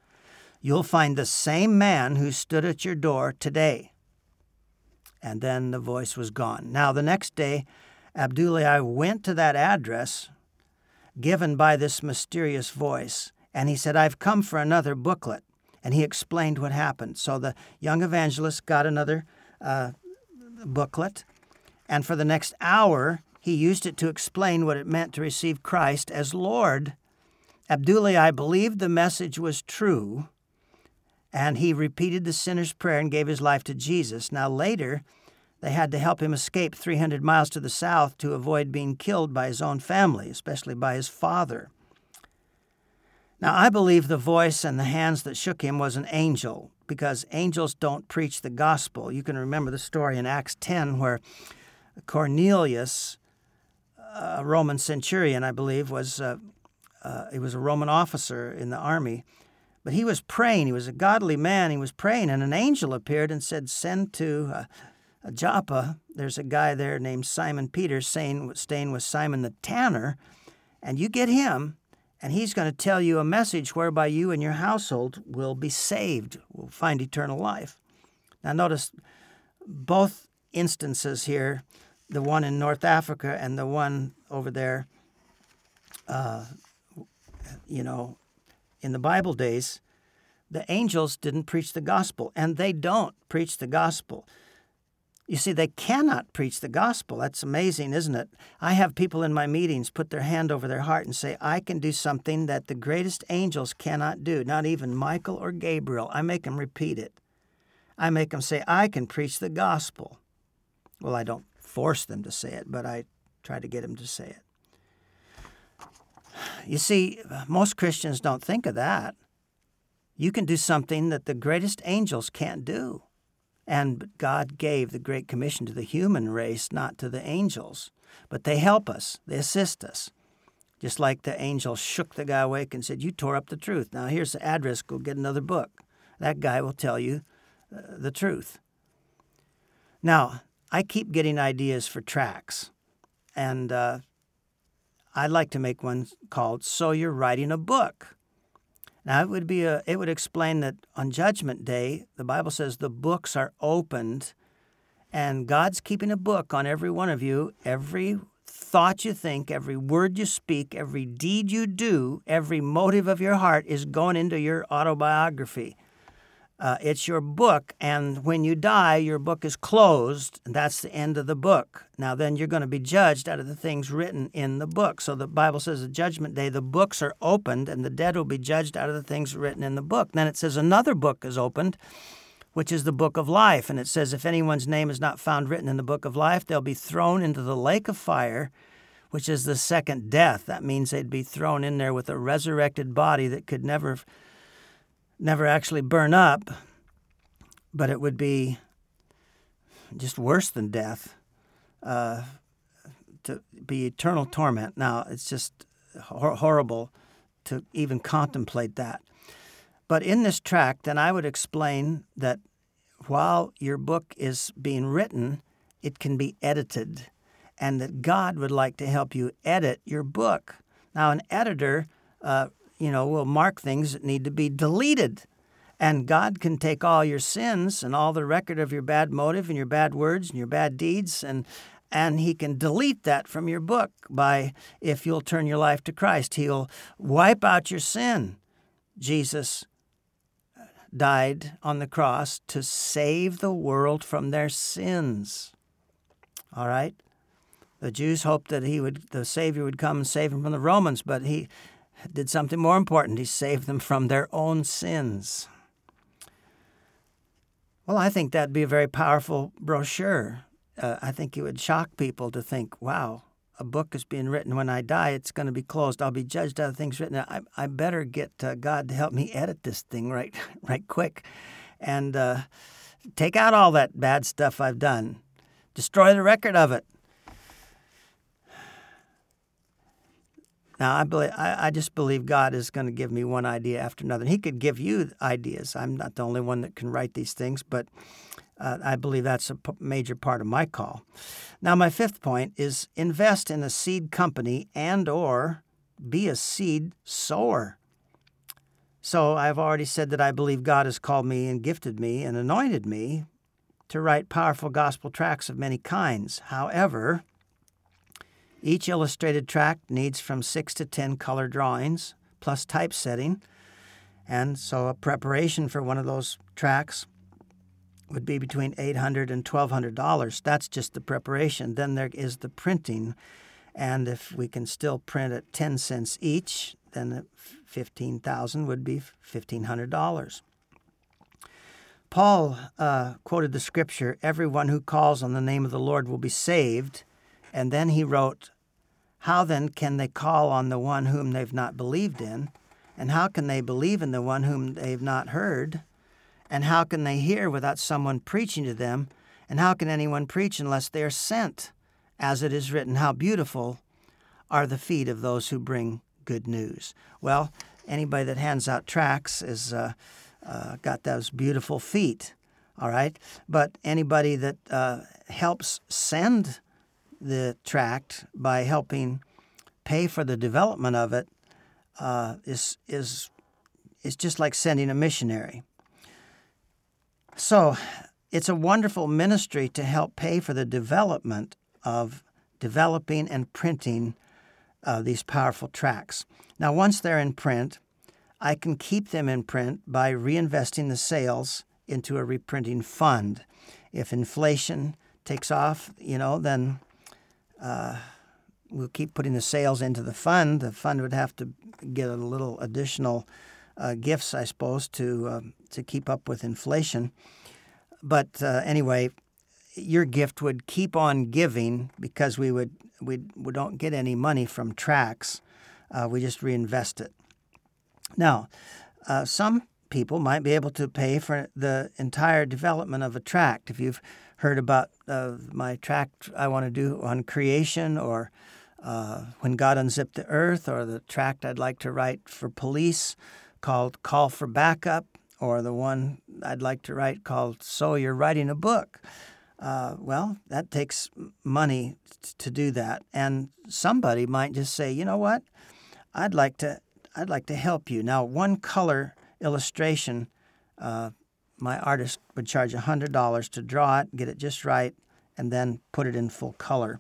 You'll find the same man who stood at your door today. And then the voice was gone. Now, the next day, Abdullahi went to that address given by this mysterious voice, and he said, I've come for another booklet. And he explained what happened. So the young evangelist got another uh, booklet, and for the next hour, he used it to explain what it meant to receive Christ as Lord Abdullahi believed the message was true, and he repeated the sinner's prayer and gave his life to Jesus. Now, later, they had to help him escape 300 miles to the south to avoid being killed by his own family, especially by his father. Now, I believe the voice and the hands that shook him was an angel because angels don't preach the gospel. You can remember the story in Acts 10 where Cornelius, a Roman centurion, I believe, was uh, uh, he was a Roman officer in the army, but he was praying. He was a godly man. He was praying, and an angel appeared and said, "Send to uh, Joppa. There's a guy there named Simon Peter, staying, staying with Simon the tanner, and you get him." And he's going to tell you a message whereby you and your household will be saved, will find eternal life. Now, notice both instances here the one in North Africa and the one over there uh, you know, in the Bible days, the angels didn't preach the gospel, and they don't preach the gospel. You see, they cannot preach the gospel. That's amazing, isn't it? I have people in my meetings put their hand over their heart and say, I can do something that the greatest angels cannot do, not even Michael or Gabriel. I make them repeat it. I make them say, I can preach the gospel. Well, I don't force them to say it, but I try to get them to say it. You see, most Christians don't think of that. You can do something that the greatest angels can't do. And God gave the Great Commission to the human race, not to the angels. But they help us, they assist us. Just like the angel shook the guy awake and said, You tore up the truth. Now here's the address, go get another book. That guy will tell you uh, the truth. Now, I keep getting ideas for tracts. And uh, I'd like to make one called So You're Writing a Book. Now it would be a it would explain that on judgment day, the Bible says the books are opened and God's keeping a book on every one of you every thought you think, every word you speak, every deed you do, every motive of your heart is going into your autobiography. Uh, it's your book, and when you die, your book is closed, and that's the end of the book. Now, then you're going to be judged out of the things written in the book. So the Bible says, at Judgment Day, the books are opened, and the dead will be judged out of the things written in the book. Then it says, another book is opened, which is the book of life. And it says, if anyone's name is not found written in the book of life, they'll be thrown into the lake of fire, which is the second death. That means they'd be thrown in there with a resurrected body that could never never actually burn up, but it would be just worse than death uh, to be eternal torment. Now, it's just hor- horrible to even contemplate that. But in this tract, then I would explain that while your book is being written, it can be edited, and that God would like to help you edit your book. Now, an editor uh, you know, we'll mark things that need to be deleted. And God can take all your sins and all the record of your bad motive and your bad words and your bad deeds and and he can delete that from your book by if you'll turn your life to Christ. He'll wipe out your sin. Jesus uh, died on the cross to save the world from their sins. All right? The Jews hoped that he would the Savior would come and save them from the Romans, but he did something more important. He saved them from their own sins. Well, I think that'd be a very powerful brochure. Uh, I think it would shock people to think, wow, a book is being written when I die, it's going to be closed. I'll be judged out of things written. I, I better get uh, God to help me edit this thing right, right quick, and uh, take out all that bad stuff I've done, destroy the record of it. Now, I, believe, I, I just believe God is going to give me one idea after another. He could give you ideas. I'm not the only one that can write these things, but uh, I believe that's a p- major part of my call. Now, my fifth point is invest in a seed company and or be a seed sower. So I've already said that I believe God has called me and gifted me and anointed me to write powerful gospel tracts of many kinds. However, each illustrated tract needs from 6 to 10 color drawings plus typesetting. And so a preparation for one of those tracts would be between $800 and $1,200. That's just the preparation. Then there is the printing. And if we can still print at 10 cents each, then 15000 would be $1,500. Paul uh, quoted the scripture, Everyone who calls on the name of the Lord will be saved. And then he wrote, How then can they call on the one whom they've not believed in? And how can they believe in the one whom they've not heard? And how can they hear without someone preaching to them? And how can anyone preach unless they are sent? As it is written, How beautiful are the feet of those who bring good news. Well, anybody that hands out tracts is uh, uh, got those beautiful feet, all right? But anybody that uh, helps send the tract by helping pay for the development of it uh, is is is just like sending a missionary. So, it's a wonderful ministry to help pay for the development of developing and printing uh, these powerful tracts. Now, once they're in print, I can keep them in print by reinvesting the sales into a reprinting fund. If inflation takes off, you know, then uh, we'll keep putting the sales into the fund. The fund would have to get a little additional uh, gifts, I suppose, to uh, to keep up with inflation. But uh, anyway, your gift would keep on giving because we would we we don't get any money from tracts. Uh, we just reinvest it. Now, uh, some people might be able to pay for the entire development of a tract. If you've heard about uh, my tract I want to do on creation or uh, when God unzipped the earth, or the tract I'd like to write for police called Call for Backup, or the one I'd like to write called So You're Writing a Book. Uh, well, that takes money t- to do that, and somebody might just say, you know what, I'd like to, I'd like to help you. Now, one color illustration, uh, my artist would charge hundred dollars to draw it, get it just right, and then put it in full color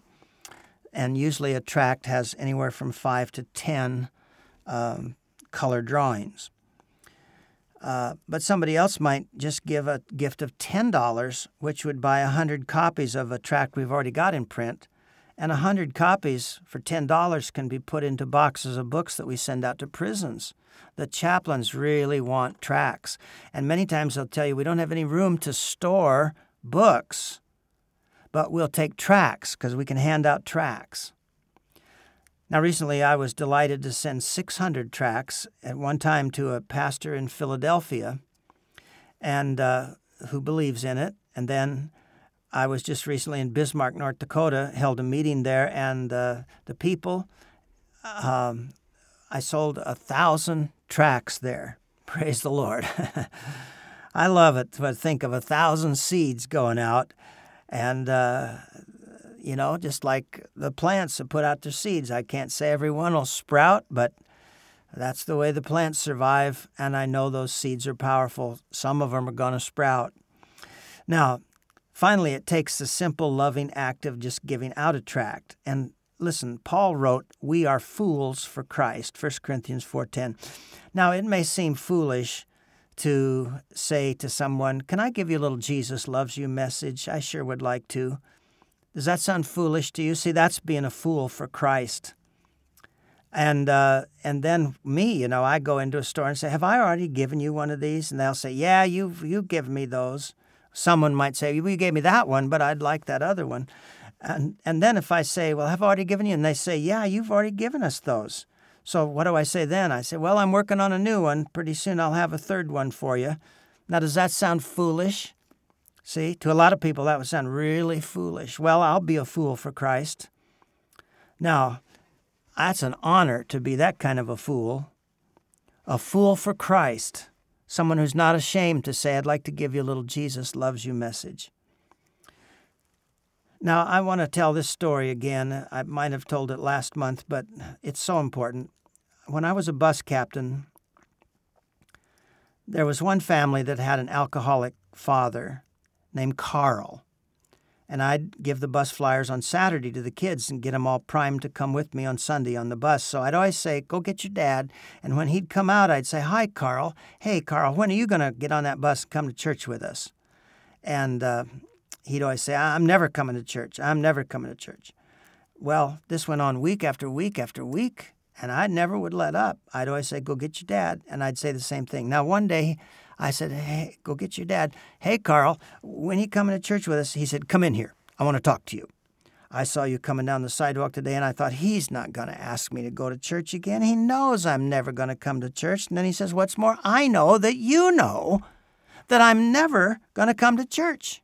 and usually a tract has anywhere from five to ten um, color drawings. Uh, but somebody else might just give a gift of $10, which would buy 100 copies of a tract we've already got in print. And 100 copies for $10 can be put into boxes of books that we send out to prisons. The chaplains really want tracts. And many times they'll tell you, we don't have any room to store books, but we'll take tracts because we can hand out tracts. Now, recently I was delighted to send 600 tracts at one time to a pastor in Philadelphia and uh, who believes in it. And then I was just recently in Bismarck, North Dakota, held a meeting there, and uh, the people, um, I sold a thousand tracts there. Praise the Lord. I love it to think of a thousand seeds going out and uh, you know, just like the plants that put out their seeds. I can't say every one will sprout, but that's the way the plants survive, and I know those seeds are powerful. Some of them are going to sprout. Now, finally, it takes the simple, loving act of just giving out a tract. And listen, Paul wrote, "We are fools for Christ." 1 Corinthians 4:10. Now, it may seem foolish to say to someone, "Can I give you a little Jesus loves you message?" I sure would like to. Does that sound foolish to you? See, that's being a fool for Christ. And uh, and then me, you know, I go into a store and say, "Have I already given you one of these?" And they'll say, "Yeah, you've you given me those." Someone might say, "Well, you gave me that one, but I'd like that other one." And and then if I say, "Well, I've already given you?" and they say, "Yeah, you've already given us those." So what do I say then? I say, "Well, I'm working on a new one. Pretty soon I'll have a third one for you." Now, does that sound foolish? See, to a lot of people, that would sound really foolish. Well, I'll be a fool for Christ. Now, that's an honor to be that kind of a fool. A fool for Christ. Someone who's not ashamed to say, I'd like to give you a little Jesus loves you message. Now, I want to tell this story again. I might have told it last month, but it's so important. When I was a bus captain, there was one family that had an alcoholic father named Carl. And I'd give the bus flyers on Saturday to the kids and get them all primed to come with me on Sunday on the bus. So I'd always say, Go get your dad. And when he'd come out, I'd say, Hi, Carl. Hey, Carl, when are you going to get on that bus and come to church with us? And uh, he'd always say, I'm never coming to church. I'm never coming to church. Well, this went on week after week after week, and I never would let up. I'd always say, Go get your dad. And I'd say the same thing. Now, one day, I said, Hey, go get your dad. Hey, Carl, when he coming to church with us, he said, Come in here. I want to talk to you. I saw you coming down the sidewalk today, and I thought, he's not going to ask me to go to church again. He knows I'm never going to come to church. And then he says, What's more, I know that you know that I'm never going to come to church.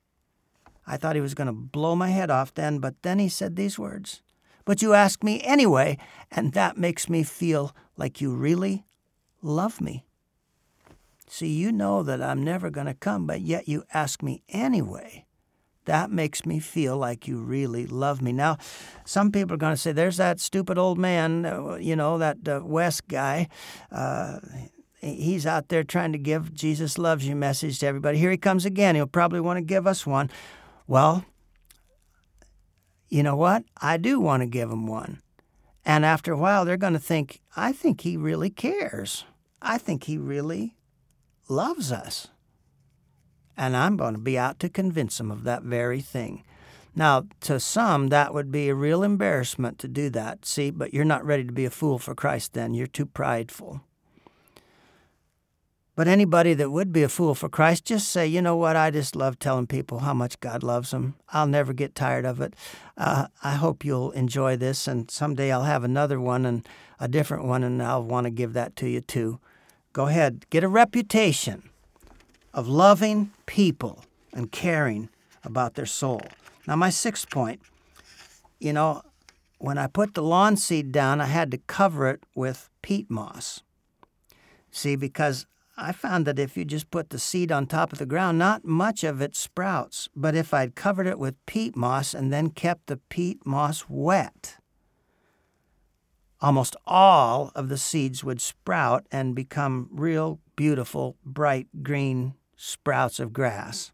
I thought he was going to blow my head off then, but then he said these words But you ask me anyway, and that makes me feel like you really love me. See, you know that I'm never going to come, but yet you ask me anyway. That makes me feel like you really love me. Now, some people are going to say, there's that stupid old man, uh, you know, that uh, West guy. Uh, he's out there trying to give Jesus loves you message to everybody. Here he comes again. He'll probably want to give us one. Well, you know what? I do want to give him one. And after a while, they're going to think, I think he really cares. I think he really loves us. And I'm going to be out to convince them of that very thing. Now, to some, that would be a real embarrassment to do that, see, but you're not ready to be a fool for Christ then. You're too prideful. But anybody that would be a fool for Christ, just say, you know what, I just love telling people how much God loves them. I'll never get tired of it. Uh, I hope you'll enjoy this, and someday I'll have another one and a different one, and I'll want to give that to you too. Go ahead, get a reputation of loving people and caring about their soul. Now, my sixth point you know, when I put the lawn seed down, I had to cover it with peat moss. See, because I found that if you just put the seed on top of the ground, not much of it sprouts. But if I'd covered it with peat moss and then kept the peat moss wet, almost all of the seeds would sprout and become real beautiful, bright green sprouts of grass.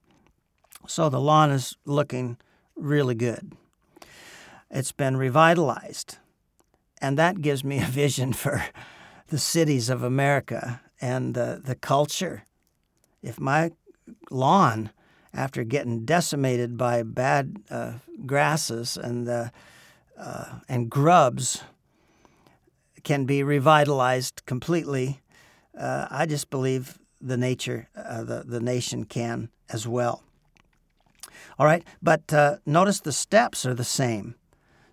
So the lawn is looking really good. it's been revitalized. And that gives me a vision for the cities of America and the, the culture. If my lawn, after getting decimated by bad uh, grasses and, uh, uh, and grubs, can be revitalized completely, uh, I just believe the nature, uh, the, the nation can as well. All right, but uh, notice the steps are the same.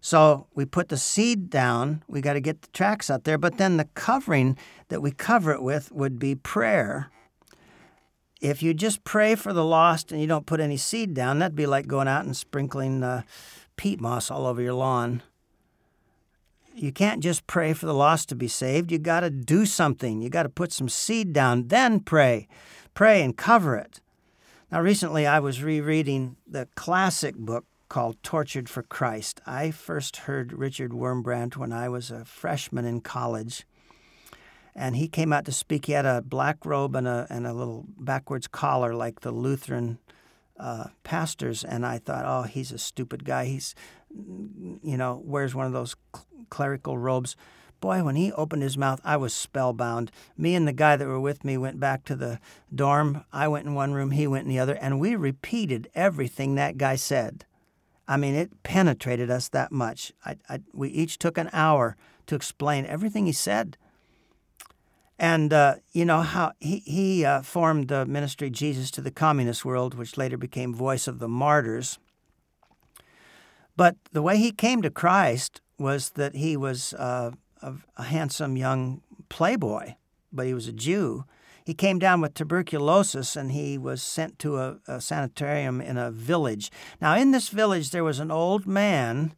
So we put the seed down, we got to get the tracts out there, but then the covering that we cover it with would be prayer. If you just pray for the lost and you don't put any seed down, that'd be like going out and sprinkling uh, peat moss all over your lawn. You can't just pray for the lost to be saved. You got to do something. You got to put some seed down, then pray. Pray and cover it. Now, recently I was rereading the classic book called Tortured for Christ. I first heard Richard Wurmbrand when I was a freshman in college. And he came out to speak. He had a black robe and a, and a little backwards collar like the Lutheran uh, pastors. And I thought, oh, he's a stupid guy. He's, you know, wears one of those clerical robes. Boy, when he opened his mouth, I was spellbound. Me and the guy that were with me went back to the dorm. I went in one room, he went in the other, and we repeated everything that guy said. I mean, it penetrated us that much. I, I, we each took an hour to explain everything he said. And uh, you know how he, he uh, formed the ministry Jesus to the Communist World, which later became Voice of the Martyrs. But the way he came to Christ was that he was uh, a, a handsome young playboy, but he was a Jew. He came down with tuberculosis and he was sent to a, a sanitarium in a village. Now, in this village, there was an old man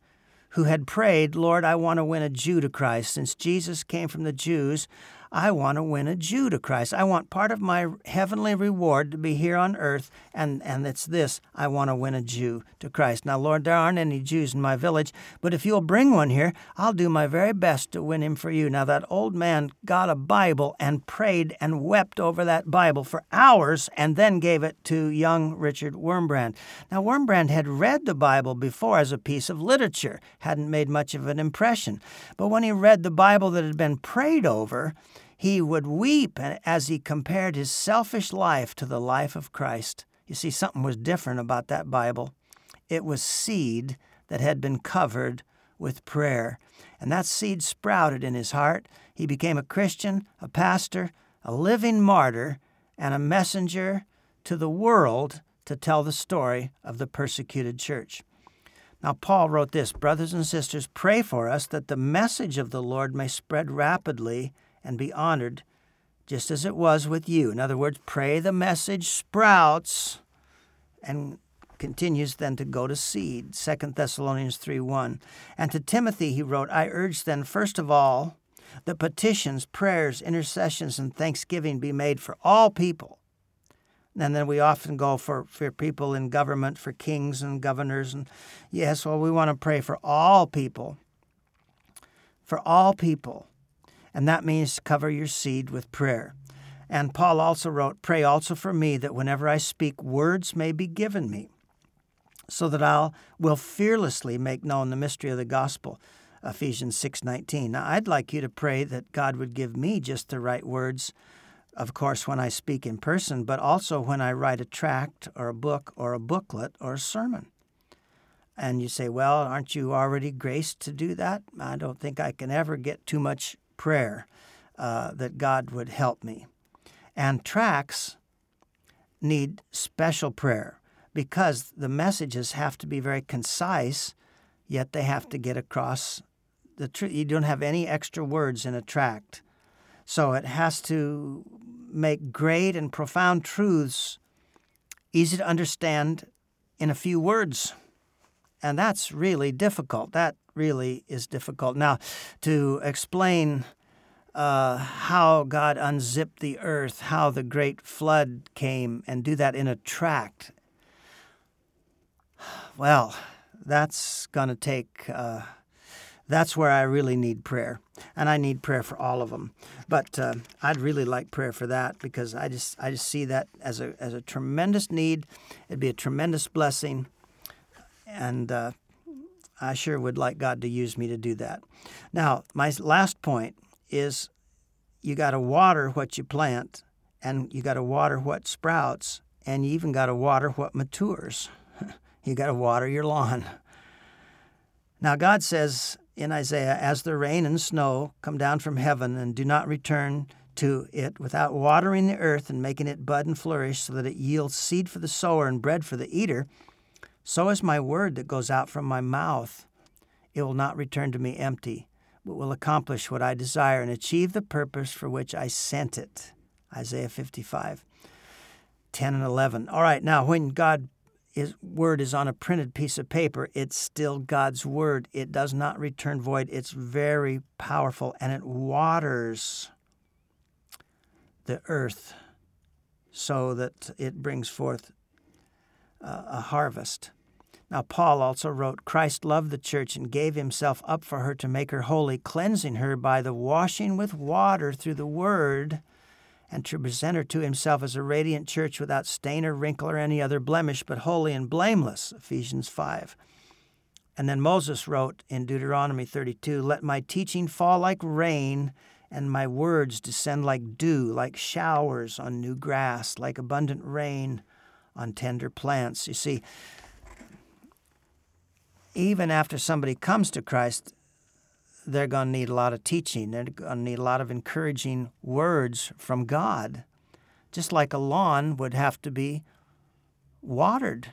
who had prayed, Lord, I want to win a Jew to Christ. Since Jesus came from the Jews, I want to win a Jew to Christ. I want part of my heavenly reward to be here on earth, and, and it's this I want to win a Jew to Christ. Now, Lord, there aren't any Jews in my village, but if you'll bring one here, I'll do my very best to win him for you. Now, that old man got a Bible and prayed and wept over that Bible for hours and then gave it to young Richard Wurmbrand. Now, Wurmbrand had read the Bible before as a piece of literature, hadn't made much of an impression. But when he read the Bible that had been prayed over, he would weep as he compared his selfish life to the life of Christ. You see, something was different about that Bible. It was seed that had been covered with prayer. And that seed sprouted in his heart. He became a Christian, a pastor, a living martyr, and a messenger to the world to tell the story of the persecuted church. Now, Paul wrote this Brothers and sisters, pray for us that the message of the Lord may spread rapidly and be honored, just as it was with you. In other words, pray the message sprouts and continues then to go to seed. 2 Thessalonians 3 1. And to Timothy he wrote, I urge then, first of all, that petitions, prayers, intercessions, and thanksgiving be made for all people. And then we often go for, for people in government, for kings and governors. And yes, well, we want to pray for all people. For all people and that means cover your seed with prayer. And Paul also wrote, Pray also for me that whenever I speak, words may be given me, so that I will fearlessly make known the mystery of the gospel. Ephesians 6:19. Now I'd like you to pray that God would give me just the right words, of course when I speak in person, but also when I write a tract or a book or a booklet or a sermon. And you say, "Well, aren't you already graced to do that?" I don't think I can ever get too much prayer uh, that God would help me. And tracts need special prayer because the messages have to be very concise, yet they have to get across the truth. You don't have any extra words in a tract. So it has to make great and profound truths easy to understand in a few words. And that's really difficult. That really is difficult. Now, to explain uh, how God unzipped the earth, how the great flood came, and do that in a tract, well, that's going to take. Uh, that's where I really need prayer, and I need prayer for all of them. But uh, I'd really like prayer for that because I just I just see that as a as a tremendous need. It'd be a tremendous blessing, and uh, I sure would like God to use me to do that. Now, my last point is you got to water what you plant, and you got to water what sprouts, and you even got to water what matures. you got to water your lawn. Now, God says in Isaiah, As the rain and snow come down from heaven and do not return to it without watering the earth and making it bud and flourish so that it yields seed for the sower and bread for the eater, so is my word that goes out from my mouth. It will not return to me empty, but will accomplish what I desire and achieve the purpose for which I sent it. Isaiah 55, 10 and 11. All right, now when God his word is on a printed piece of paper, it's still God's word. It does not return void. It's very powerful and it waters the earth so that it brings forth uh, a harvest. Now, Paul also wrote, Christ loved the church and gave himself up for her to make her holy, cleansing her by the washing with water through the word, and to present her to himself as a radiant church without stain or wrinkle or any other blemish, but holy and blameless. Ephesians 5. And then Moses wrote in Deuteronomy 32, Let my teaching fall like rain and my words descend like dew, like showers on new grass, like abundant rain on tender plants. You see, even after somebody comes to Christ, they're going to need a lot of teaching. They're going to need a lot of encouraging words from God, just like a lawn would have to be watered.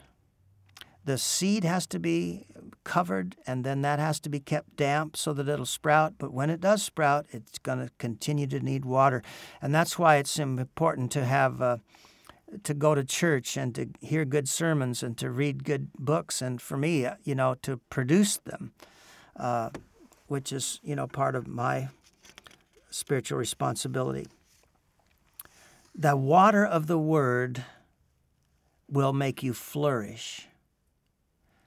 The seed has to be covered, and then that has to be kept damp so that it'll sprout. But when it does sprout, it's going to continue to need water, and that's why it's important to have uh, to go to church and to hear good sermons and to read good books, and for me, uh, you know, to produce them, uh, which is you know part of my spiritual responsibility. The water of the Word will make you flourish.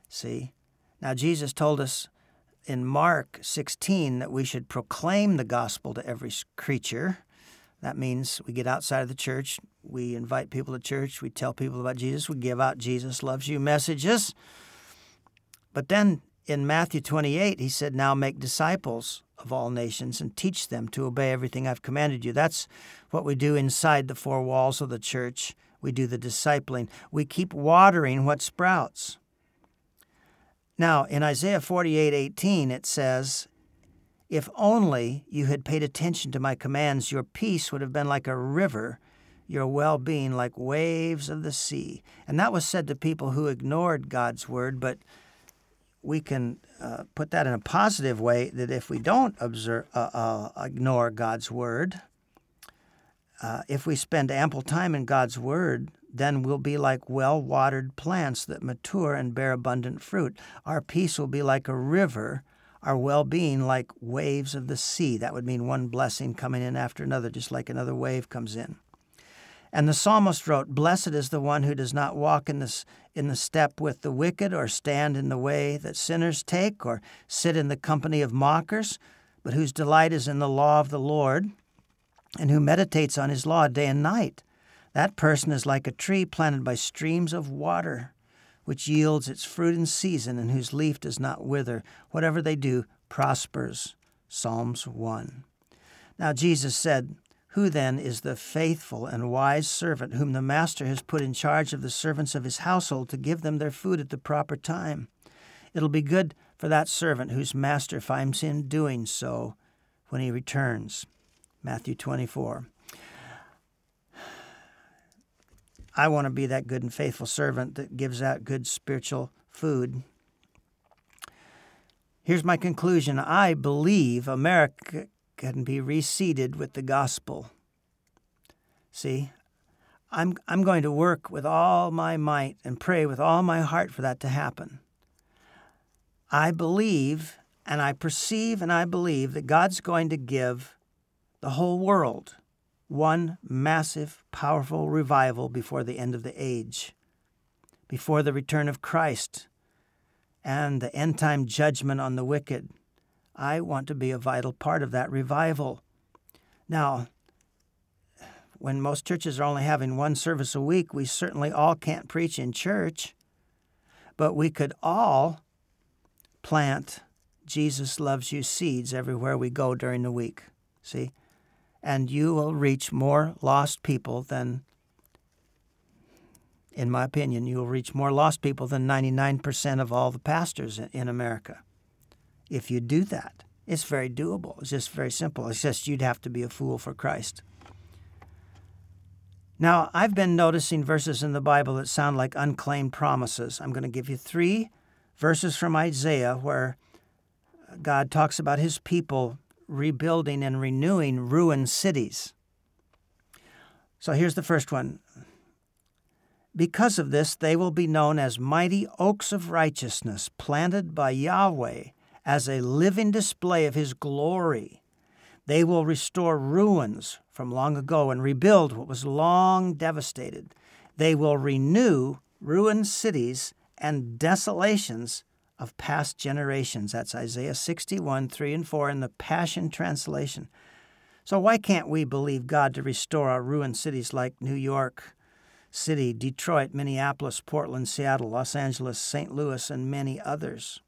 See? Now, Jesus told us in Mark 16 that we should proclaim the gospel to every creature. That means we get outside of the church, we invite people to church, we tell people about Jesus, we give out Jesus loves you messages. But then in Matthew 28, he said, Now make disciples of all nations and teach them to obey everything I've commanded you. That's what we do inside the four walls of the church. We do the discipling. We keep watering what sprouts. Now, in Isaiah 48 18, it says, If only you had paid attention to my commands, your peace would have been like a river, your well being like waves of the sea. And that was said to people who ignored God's word, but we can uh, put that in a positive way that if we don't observe, uh, uh, ignore God's word, uh, if we spend ample time in God's word, then we'll be like well watered plants that mature and bear abundant fruit. Our peace will be like a river, our well being like waves of the sea. That would mean one blessing coming in after another, just like another wave comes in. And the psalmist wrote, Blessed is the one who does not walk in, this, in the step with the wicked, or stand in the way that sinners take, or sit in the company of mockers, but whose delight is in the law of the Lord, and who meditates on his law day and night. That person is like a tree planted by streams of water, which yields its fruit in season and whose leaf does not wither. Whatever they do prospers. Psalms 1. Now Jesus said, Who then is the faithful and wise servant whom the master has put in charge of the servants of his household to give them their food at the proper time? It'll be good for that servant whose master finds him doing so when he returns. Matthew 24. I want to be that good and faithful servant that gives out good spiritual food. Here's my conclusion I believe America can be reseeded with the gospel. See, I'm, I'm going to work with all my might and pray with all my heart for that to happen. I believe and I perceive and I believe that God's going to give the whole world one massive, powerful revival before the end of the age, before the return of Christ and the end time judgment on the wicked. I want to be a vital part of that revival. Now, when most churches are only having one service a week, we certainly all can't preach in church, but we could all plant Jesus loves you seeds everywhere we go during the week. See? And you will reach more lost people than, in my opinion, you will reach more lost people than 99% of all the pastors in America. If you do that, it's very doable. It's just very simple. It's just you'd have to be a fool for Christ. Now, I've been noticing verses in the Bible that sound like unclaimed promises. I'm going to give you three verses from Isaiah where uh, God talks about his people rebuilding and renewing ruined cities. So here's the first one. Because of this, they will be known as mighty oaks of righteousness, planted by Yahweh as a living display of his glory. They will restore ruins from long ago and rebuild what was long devastated. They will renew ruined cities and desolations of past generations. That's Isaiah 61, 3 and 4 in the Passion Translation. So, why can't we believe God to restore our ruined cities like New York City, Detroit, Minneapolis, Portland, Seattle, Los Angeles, St. Louis, and many others?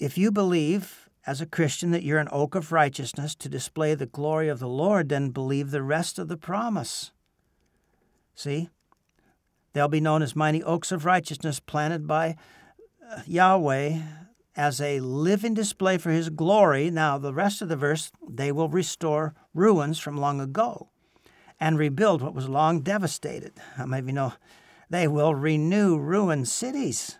If you believe as a Christian that you're an oak of righteousness to display the glory of the Lord, then believe the rest of the promise. See? They'll be known as mighty oaks of righteousness planted by Yahweh as a living display for his glory. Now, the rest of the verse, they will restore ruins from long ago and rebuild what was long devastated. Of you know they will renew ruined cities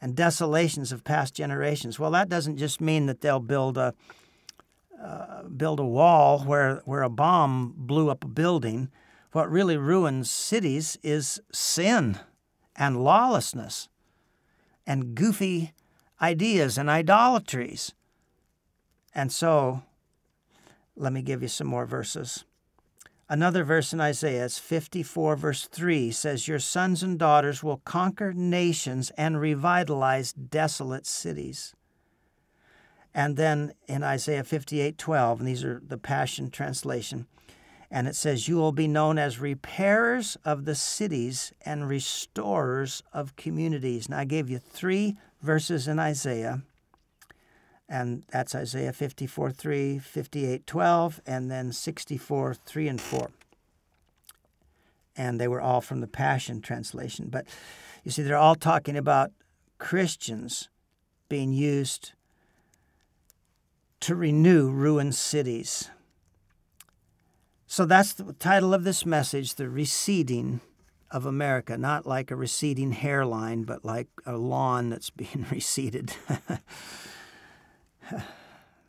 and desolations of past generations? Well, that doesn't just mean that they'll build a uh, build a wall where where a bomb blew up a building. What really ruins cities is sin and lawlessness and goofy ideas and idolatries. And so, let me give you some more verses. Another verse in Isaiah, it's 54, verse 3, says, Your sons and daughters will conquer nations and revitalize desolate cities. And then in Isaiah 58, 12, and these are the Passion Translation, and it says, You will be known as repairers of the cities and restorers of communities. Now, I gave you three verses in Isaiah, and that's Isaiah 54 3, 58 12, and then 64 3 and 4. And they were all from the Passion Translation. But you see, they're all talking about Christians being used to renew ruined cities. So that's the title of this message The Reseeding of America. Not like a receding hairline, but like a lawn that's being reseeded.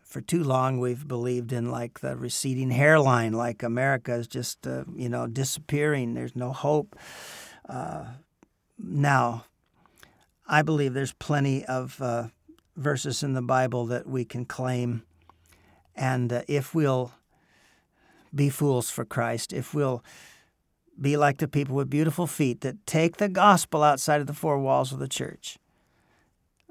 For too long, we've believed in like the receding hairline, like America is just, uh, you know, disappearing. There's no hope. Uh, now, I believe there's plenty of uh, verses in the Bible that we can claim. And uh, if we'll be fools for Christ, if we'll be like the people with beautiful feet that take the gospel outside of the four walls of the church.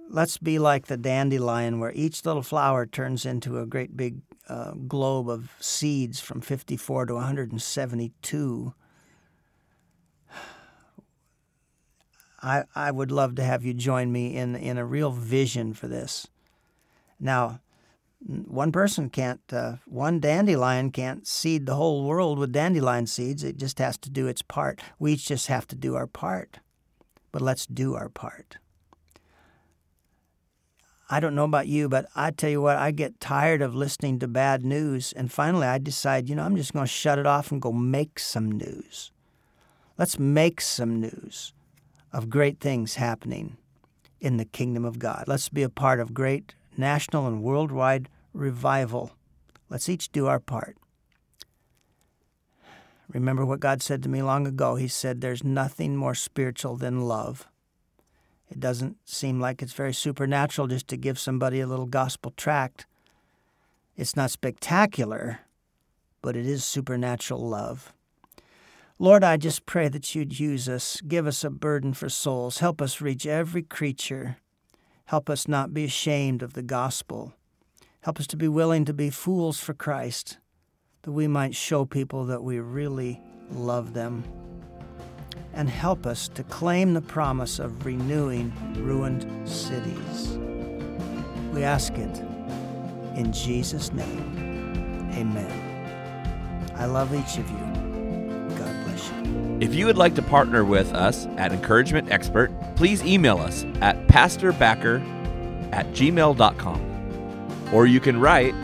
Let's be like the dandelion, where each little flower turns into a great big uh, globe of seeds from 54 to 172. I, I would love to have you join me in, in a real vision for this. Now, one person can't, uh, one dandelion can't seed the whole world with dandelion seeds. It just has to do its part. We each just have to do our part. But let's do our part. I don't know about you, but I tell you what, I get tired of listening to bad news. And finally, I decide, you know, I'm just going to shut it off and go make some news. Let's make some news of great things happening in the kingdom of God. Let's be a part of great national and worldwide revival. Let's each do our part. Remember what God said to me long ago. He said, There's nothing more spiritual than love. It doesn't seem like it's very supernatural just to give somebody a little gospel tract. It's not spectacular, but it is supernatural love. Lord, I just pray that you'd use us, give us a burden for souls, help us reach every creature. Help us not be ashamed of the gospel. Help us to be willing to be fools for Christ, that we might show people that we really love them. and help us to claim the promise of renewing ruined cities. We ask it in Jesus' name. Amen. I love each of you. If you would like to partner with us at Encouragement Expert, please email us at pastorbacker at gmail.com. Or you can write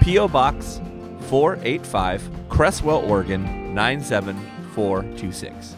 P.O. Box 485, Creswell, Oregon 97426.